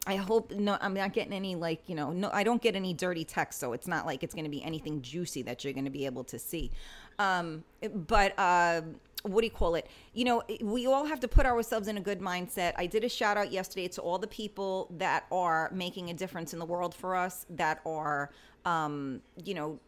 I hope no, I'm not getting any like you know no, I don't get any dirty text, so it's not like it's going to be anything juicy that you're going to be able to see. Um, but uh, what do you call it? You know, we all have to put ourselves in a good mindset. I did a shout out yesterday to all the people that are making a difference in the world for us, that are, um, you know,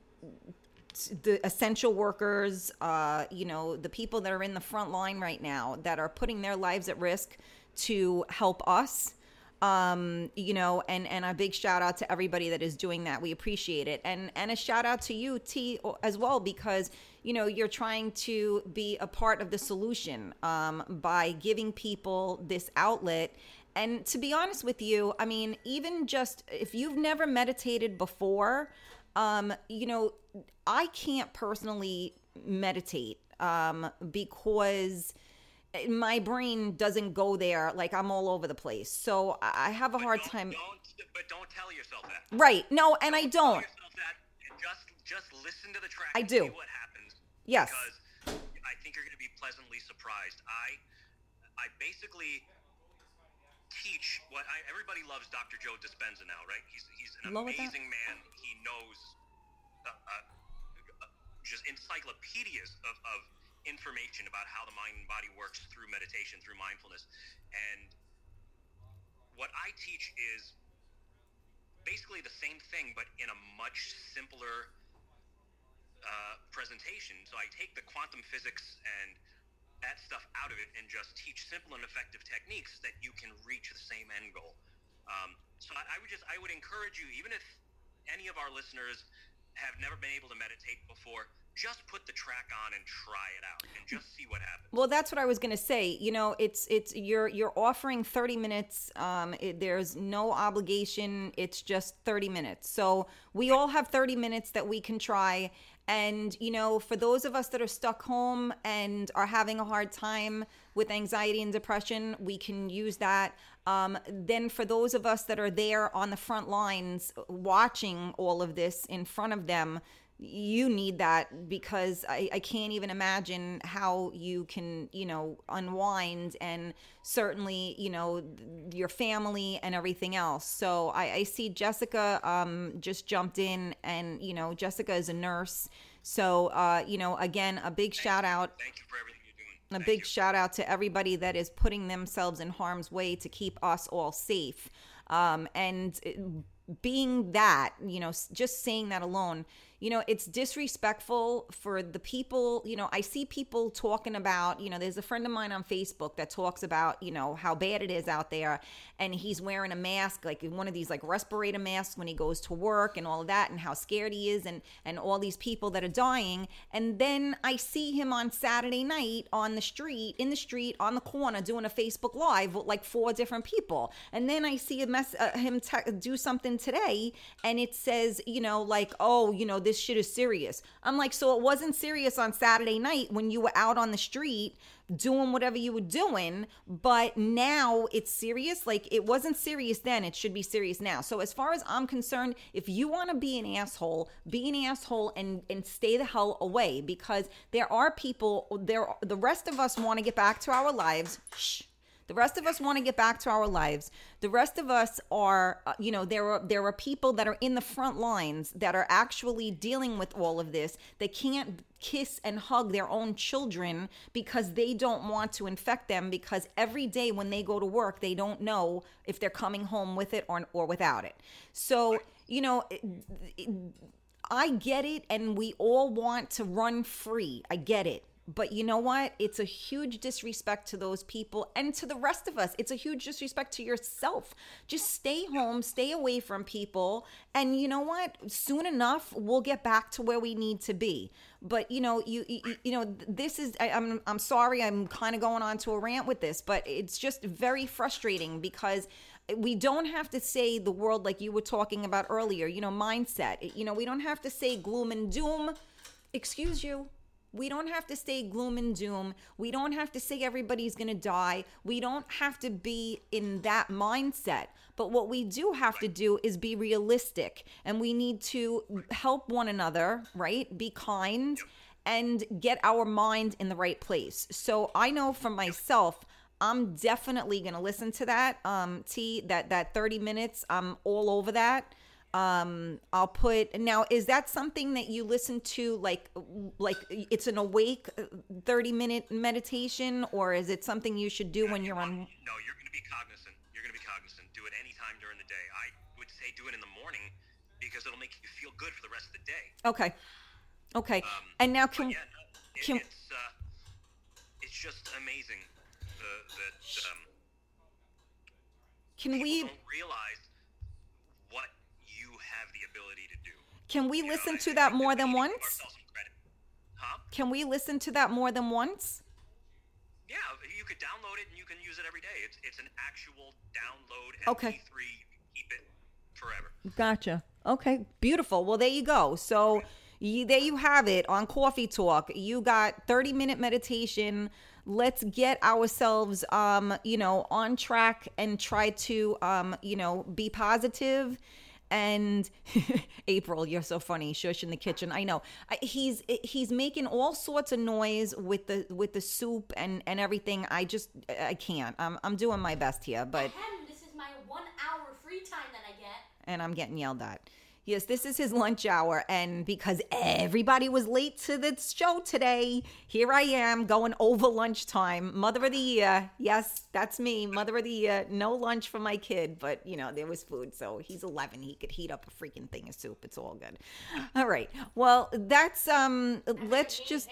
the essential workers, uh, you know, the people that are in the front line right now that are putting their lives at risk to help us. Um, you know, and and a big shout out to everybody that is doing that. We appreciate it, and and a shout out to you, T, as well, because you know you're trying to be a part of the solution um, by giving people this outlet. And to be honest with you, I mean, even just if you've never meditated before, um, you know, I can't personally meditate um, because my brain doesn't go there. Like I'm all over the place, so I I have a hard Don't- time. Don't, but don't tell yourself that. Right? No, and I don't. yourself that and just just listen to the track. I do. What happens. Yes. Because I think you're going to be pleasantly surprised. I I basically teach what I, everybody loves. Dr. Joe Dispenza now, right? He's he's an Lower that. amazing man. He knows uh, uh, just encyclopedias of, of information about how the mind and body works through meditation, through mindfulness, and what I teach is basically the same thing, but in a much simpler uh, presentation. So I take the quantum physics and that stuff out of it and just teach simple and effective techniques that you can reach the same end goal. Um, so I, I would just I would encourage you, even if any of our listeners have never been able to meditate before, just put the track on and try it out and just see what happens. Well, that's what I was going to say. You know, it's it's you're you're offering 30 minutes. Um, it, there's no obligation. It's just 30 minutes. So we all have 30 minutes that we can try. And you know, for those of us that are stuck home and are having a hard time with anxiety and depression, we can use that. Um, then for those of us that are there on the front lines watching all of this in front of them you need that because I, I can't even imagine how you can you know unwind and certainly you know your family and everything else so i, I see jessica um, just jumped in and you know jessica is a nurse so uh, you know again a big shout out Thank you for everything you're doing. a Thank big you. shout out to everybody that is putting themselves in harm's way to keep us all safe. Um, and being that, you know, just saying that alone, you know, it's disrespectful for the people. You know, I see people talking about, you know, there's a friend of mine on Facebook that talks about, you know, how bad it is out there. And he's wearing a mask, like one of these like respirator masks when he goes to work and all of that, and how scared he is, and, and all these people that are dying. And then I see him on Saturday night on the street, in the street, on the corner, doing a Facebook Live with like four different people. And then I see a mess, uh, him te- do something today, and it says, you know, like, oh, you know, this shit is serious. I'm like, so it wasn't serious on Saturday night when you were out on the street doing whatever you were doing, but now it's serious. Like it wasn't serious then, it should be serious now. So as far as I'm concerned, if you want to be an asshole, be an asshole and and stay the hell away because there are people there the rest of us want to get back to our lives. Shh. The rest of us want to get back to our lives. The rest of us are, uh, you know, there are there are people that are in the front lines that are actually dealing with all of this. They can't kiss and hug their own children because they don't want to infect them because every day when they go to work, they don't know if they're coming home with it or or without it. So, you know, it- it- I get it, and we all want to run free. I get it. But you know what? It's a huge disrespect to those people and to the rest of us. It's a huge disrespect to yourself. Just stay home, stay away from people. And you know what? Soon enough, we'll get back to where we need to be. But you know, you you, you know, this is I, I'm I'm sorry, I'm kind of going on to a rant with this, but it's just very frustrating because we don't have to say the world like you were talking about earlier, you know, mindset. You know, we don't have to say gloom and doom. Excuse you. We don't have to stay gloom and doom. We don't have to say everybody's going to die. We don't have to be in that mindset. But what we do have to do is be realistic and we need to help one another, right? Be kind and get our mind in the right place. So I know for myself, I'm definitely gonna listen to that. Um, T that that 30 minutes. I'm all over that. Um, I'll put now. Is that something that you listen to like like it's an awake 30 minute meditation, or is it something you should do when you're on? No, you're going to be cognizant. You're going to be cognizant. Do it anytime during the day. I would say do it in the morning because it'll make you feel good for the rest of the day. Okay, okay. Um, and now can yeah, it, can- it's uh, it's just amazing uh, that um, can we don't realize what you have the ability to do. Can we You listen to that more than once? ourselves some credit. Huh? Can we listen to that more than once? Yeah, you could download it and you can use it every day. It's it's an actual download Okay. MP3. You can keep it forever. Gotcha. Okay, beautiful. Well, there you go. So you, there you have it on Coffee Talk. You got 30 minute meditation. Let's get ourselves, um, you know, on track and try to, um, you know, be positive. And April, you're so funny. Shush in the kitchen. I know. He's he's making all sorts of noise with the with the soup and and everything. I just I can't. I'm I'm doing my best here, but Ahem, this is my one hour free time that I get. and I'm getting yelled at. Yes, this is his lunch hour, and because everybody was late to the show today, here I am going over lunchtime. Mother of the year. Yes, that's me, mother of the year. No lunch for my kid, but you know, there was food. So he's 11. He could heat up a freaking thing of soup. It's all good. All right. Well, that's, um, let's just.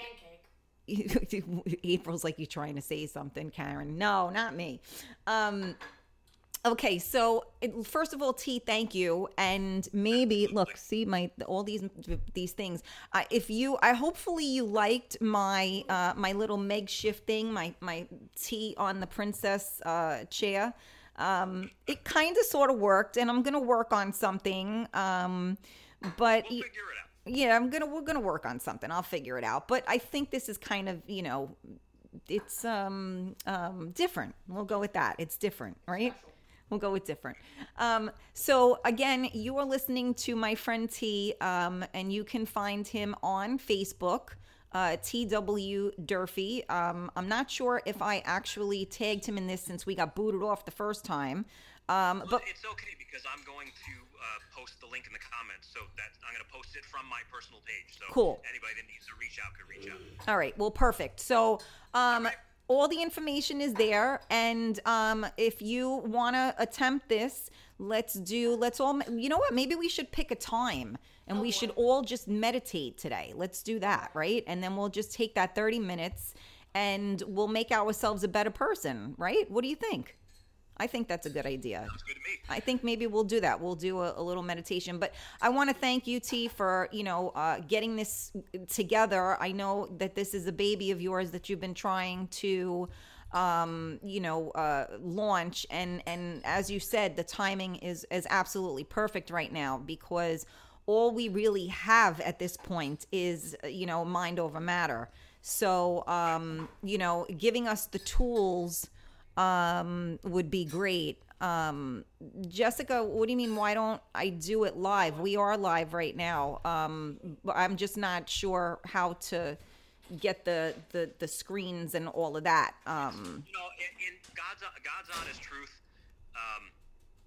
April's like you trying to say something, Karen. No, not me. Um Okay, so it, first of all, T, thank you, and maybe look, see my all these these things. Uh, if you, I hopefully you liked my uh, my little Meg shifting my my T on the princess uh, chair. Um, it kind of sort of worked, and I'm gonna work on something. Um, but We'll figure it out. yeah, I'm gonna we're gonna work on something. I'll figure it out. But I think this is kind of you know, it's um um different. We'll go with that. It's different, right? We'll go with different. Um, so again, you are listening to my friend T, um, and you can find him on Facebook. Uh, TW Durfee. Um, I'm not sure if I actually tagged him in this since we got booted off the first time. Um, Well, but it's okay because I'm going to uh, post the link in the comments, so that I'm going to post it from my personal page. So Cool. anybody that needs to reach out could reach out. All right. Well, perfect. So, um, all the information is there, and um, if you want to attempt this, let's do. Let's all. You know what? Maybe we should pick a time, and we should all just meditate today. Let's do that, right? And then we'll just take that thirty minutes, and we'll make ourselves a better person, right? What do you think? I think that's a good idea. Good. I think maybe we'll do that. We'll do a, a little meditation. But I want to thank you, T, for you know uh, getting this together. I know that this is a baby of yours that you've been trying to, um, you know, uh, launch. And and as you said, the timing is is absolutely perfect right now because all we really have at this point is you know mind over matter. So um, you know, giving us the tools um, would be great. Um, Jessica, what do you mean? Why don't I do it live? We are live right now. Um, but I'm just not sure how to get the, the, the screens and all of that. Um, You know, in, in God's God's honest truth, um,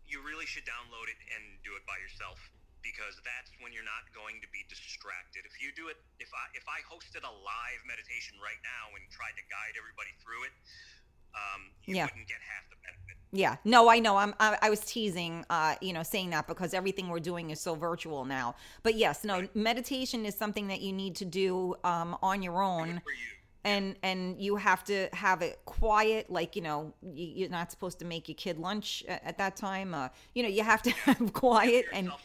you really should download it and do it by yourself because that's when you're not going to be distracted. If you do it, if I if I hosted a live meditation right now and tried to guide everybody through it, um, you Yeah. wouldn't get half the benefit. yeah, no, I know. I'm, I, I was teasing, uh, you know, saying that because everything we're doing is so virtual now. But yes, no, meditation is something that you need to do um, on your own. For you, and and you have to have it quiet like you know you- you're not supposed to make your kid lunch at, at that time uh, you know you have to have quiet and time.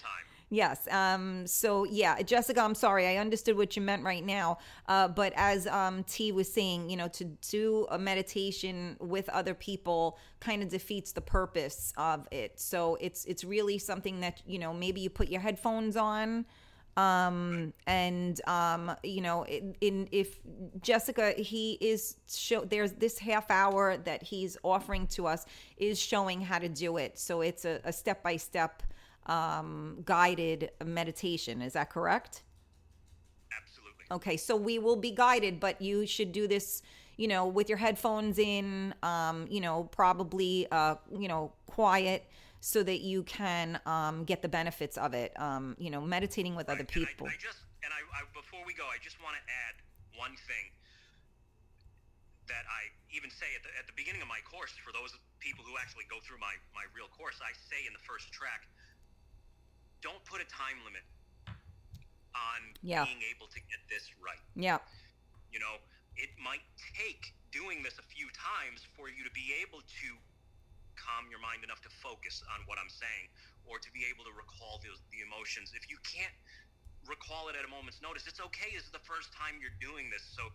Yes um so yeah jessica i'm sorry i understood what you meant right now uh but as um t was saying you know to do a meditation with other people kind of defeats the purpose of it. So it's it's really something that you know maybe you put your headphones on um and um you know in, in if jessica he is show there's this half hour that he's offering to us is showing how to do it. So it's a, a step-by-step um guided meditation is that correct Absolutely. okay so we will be guided but you should do this you know with your headphones in um you know probably uh you know quiet so that you can um get the benefits of it um you know meditating with other Right, and I- people I, just and I, I before we go, I just want to add one thing that I even say at the, at the beginning of my course for those people who actually go through my, my real course. I say in the first track, don't put a time limit on Yeah. being able to get this right. yeah You know, it might take doing this a few times for you to be able to calm your mind enough to focus on what I'm saying or to be able to recall those, the emotions. If you can't recall it at a moment's notice, it's okay. This is the first time you're doing this. So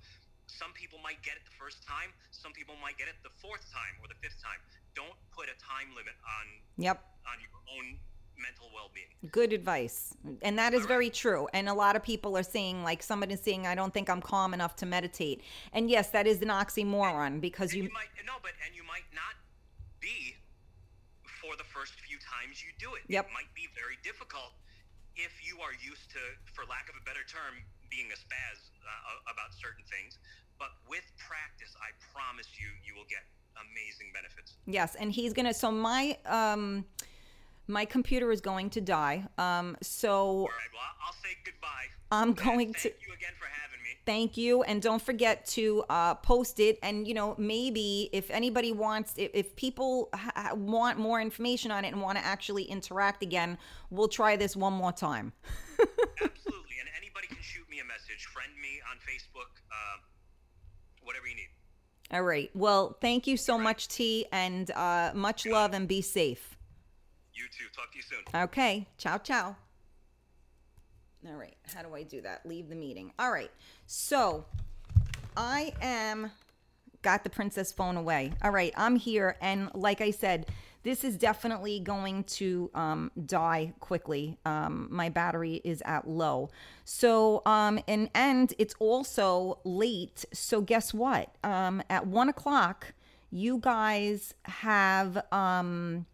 some people might get it the first time, some people might get it the fourth time or the fifth time. Don't put a time limit on yep on your own mental well-being. good advice and that is very true and a lot of people are saying like somebody's saying i don't think i'm calm enough to meditate and yes that is an oxymoron because And you you might no, but and you might not be for the first few times you do it. Yep. It might be very difficult if you are used to, for lack of a better term, being a spaz uh, about certain things. But with practice, I promise you, you will get amazing benefits. yes and he's gonna so my um my computer is going to die um so right, well, I'll say goodbye. I'm going to- Thank you again for having me. thank you and don't forget to uh, post it and you know maybe if anybody wants if, if people ha- want more information on it and want to actually interact again we'll try this one more time Absolutely. And anybody can shoot me a message. Friend me on Facebook. Uh, whatever you need. All right. Well, thank you so much, T, and uh, much love and be safe. You too. Talk to you soon. Okay. Ciao, ciao. All right. How do I do that? Leave the meeting. All right. So I am got the princess phone away. All right. I'm here. And like I said, this is definitely going to um, die quickly. Um, my battery is at low. So, um, and, and it's also late. So, guess what? Um, at one o'clock, you guys have. Um,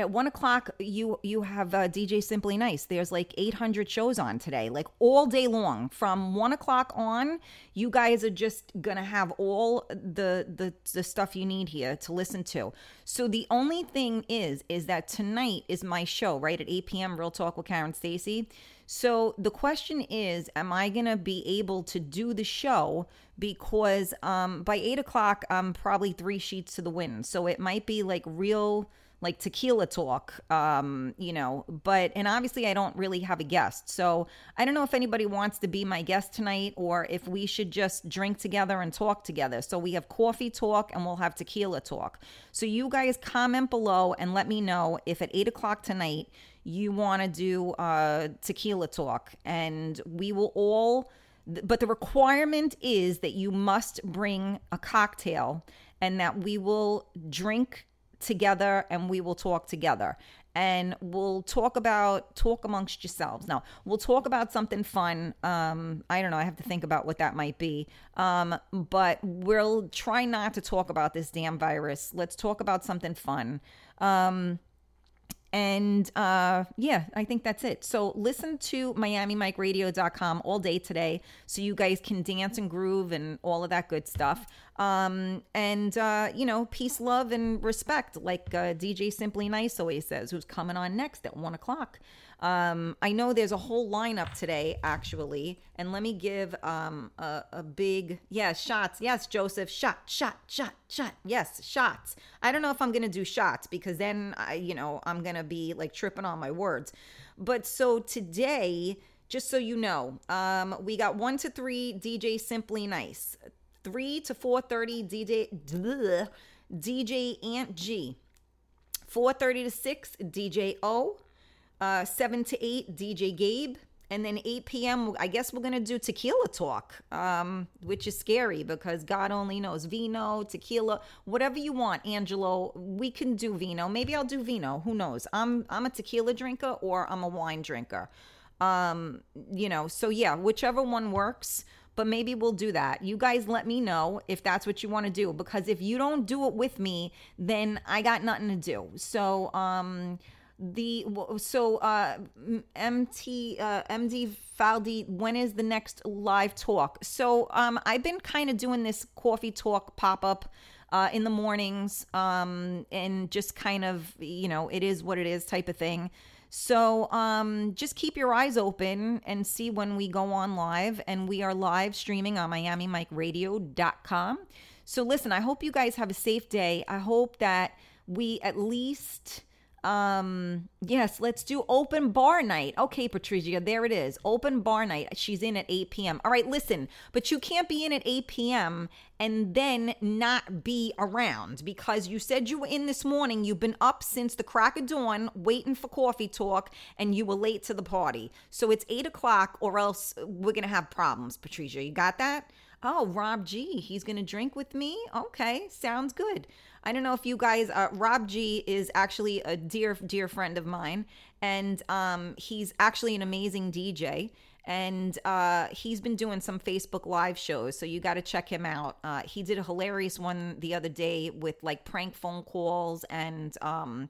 at one o'clock you you have uh, dj simply nice. There's like 800 shows on today like all day long. From one o'clock on you guys are just gonna have all the the the stuff you need here to listen to. So the only thing is is that tonight is my show right at 8 p.m real talk with karen stacy so the question is am i gonna be able to do the show? Because um by eight o'clock i'm probably three sheets to the wind. So it might be like real like tequila talk, um, you know, but, and obviously I don't really have a guest. So I don't know if anybody wants to be my guest tonight or if we should just drink together and talk together. So we have coffee talk and we'll have tequila talk. So you guys comment below and let me know if at eight o'clock tonight you want to do uh, tequila talk and we will all but the requirement is that you must bring a cocktail and that we will drink together and we will talk together. And we'll talk about talk amongst yourselves. Now we'll talk about something fun. Um i don't know i have to think about what that might be. Um but we'll try not to talk about this damn virus. Let's talk about something fun. Um and uh, yeah, I think that's it. So listen to MiamiMikeRadio.com all day today so you guys can dance and groove and all of that good stuff. Um, and, uh, you know, peace, love, and respect, like uh, DJ Simply Nice always says, who's coming on next at one o'clock. Um, I know there's a whole lineup today, actually. And let me give um, a, a big, yeah, shots. Yes, Joseph, shot, shot, shot, shot. Yes, shots. I don't know if I'm going to do shots because then, I, you know, I'm going to be like tripping on my words. But so today, just so you know, um, we got one to three DJ Simply Nice, three to four thirty DJ bleh, DJ Ant G, four thirty to six DJ O, uh, 7 to 8 dj gabe. And then 8 p.m i guess we're gonna do tequila talk um, which is scary because god only knows vino tequila whatever you want angelo. We can do vino. Maybe i'll do vino. Who knows? I'm i'm a tequila drinker or i'm a wine drinker. Um, you know so yeah whichever one works but maybe we'll do that. You guys let me know if that's what you want to do because if you don't do it with me, then I got nothing to do. So, um, the so uh mt uh md faldi when is the next live talk? So um i've been kind of doing this coffee talk pop-up uh in the mornings um and just kind of you know it is what it is type of thing. So um just keep your eyes open and see when we go on live and we are live streaming on miamimikeradio.com so listen i hope you guys have a safe day. I hope that we at least um, yes, let's do open bar night. Okay, Patricia, there it is. Open bar night. She's in at 8 p.m. All right, listen, but you can't be in at 8 p.m. and then not be around because you said you were in this morning. You've been up since the crack of dawn waiting for coffee talk and you were late to the party. So it's 8 o'clock or else we're to have problems, Patricia. You got that? Oh, Rob G, he's to drink with me? Okay, sounds good. I don't know if you guys, uh, Rob G is actually a dear, dear friend of mine, and um, he's actually an amazing DJ. And uh, he's been doing some Facebook live shows, so you got to check him out. Uh, he did a hilarious one the other day with like prank phone calls and um,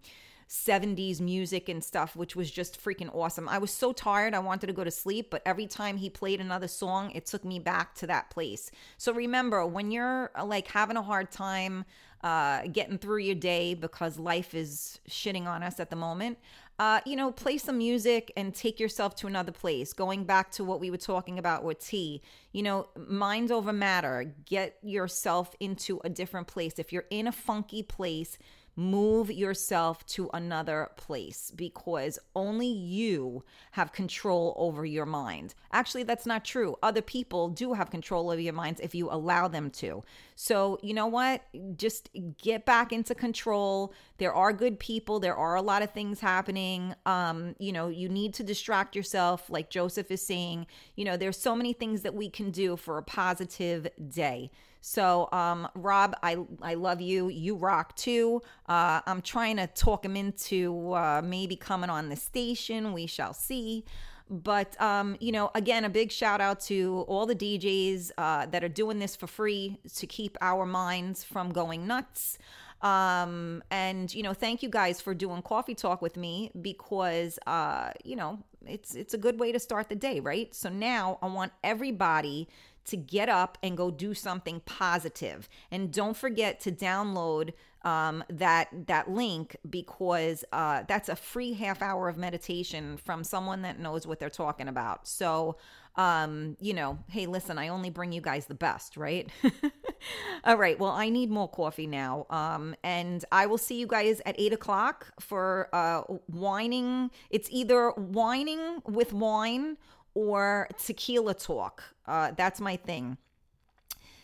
70s music and stuff, which was just freaking awesome. I was so tired, I wanted to go to sleep, but every time he played another song, it took me back to that place. So remember, when you're like having a hard time, uh, getting through your day because life is shitting on us at the moment. Uh, you know, play some music and take yourself to another place. Going back to what we were talking about with T, you know, mind over matter. Get yourself into a different place. If you're in a funky place, move yourself to another place because only you have control over your mind. Actually, that's not true. Other people do have control over your minds if you allow them to. So, you know what? Just get back into control. There are good people, there are a lot of things happening. Um, you know, you need to distract yourself like Joseph is saying. You know, there's so many things that we can do for a positive day. So, um, Rob, I I love you. You rock too. Uh, I'm trying to talk him into uh, maybe coming on the station. We shall see. But um, you know, again, a big shout out to all the DJs uh, that are doing this for free to keep our minds from going nuts. Um, and you know, thank you guys for doing coffee talk with me because uh, you know, it's it's a good way to start the day, right? So now I want everybody to get up and go do something positive. And don't forget to download um, that that link because uh, that's a free half hour of meditation from someone that knows what they're talking about. So, um, you know, hey, listen, I only bring you guys the best, right? All right. Well, I need more coffee now. Um, and I will see you guys at eight o'clock for uh, whining. It's either whining with wine or tequila talk. Uh, that's my thing.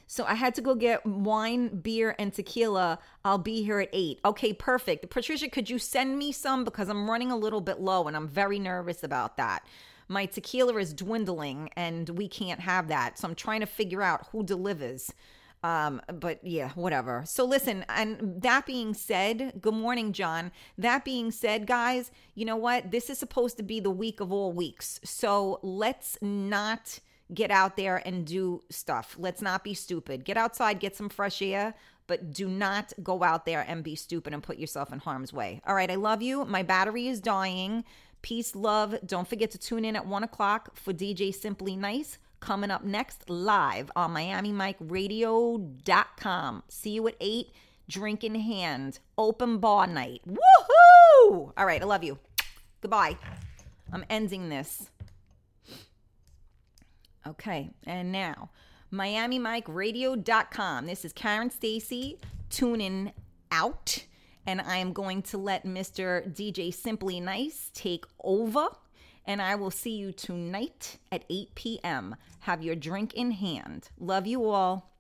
So I had to go get wine, beer, and tequila. I'll be here at eight. Okay, perfect. Patricia, could you send me some? Because I'm running a little bit low and I'm very nervous about that. My tequila is dwindling and we can't have that. So I'm trying to figure out who delivers. Um, but yeah, whatever. So listen, and that being said, good morning, John. That being said, guys, you know what? This is supposed to be the week of all weeks. So let's not get out there and do stuff. Let's not be stupid. Get outside, get some fresh air, but do not go out there and be stupid and put yourself in harm's way. All right, I love you. My battery is dying. Peace, love. Don't forget to tune in at one o'clock for DJ Simply Nice coming up next live on MiamiMikeRadio.com. See you at 8, drink in hand, open bar night. Woohoo! All right, I love you. Goodbye. I'm ending this. Okay, and now MiamiMikeRadio.com. This is Karen Stacy tuning out, and I am going to let Mr. DJ Simply Nice take over and I will see you tonight at 8 p.m. Have your drink in hand. Love you all.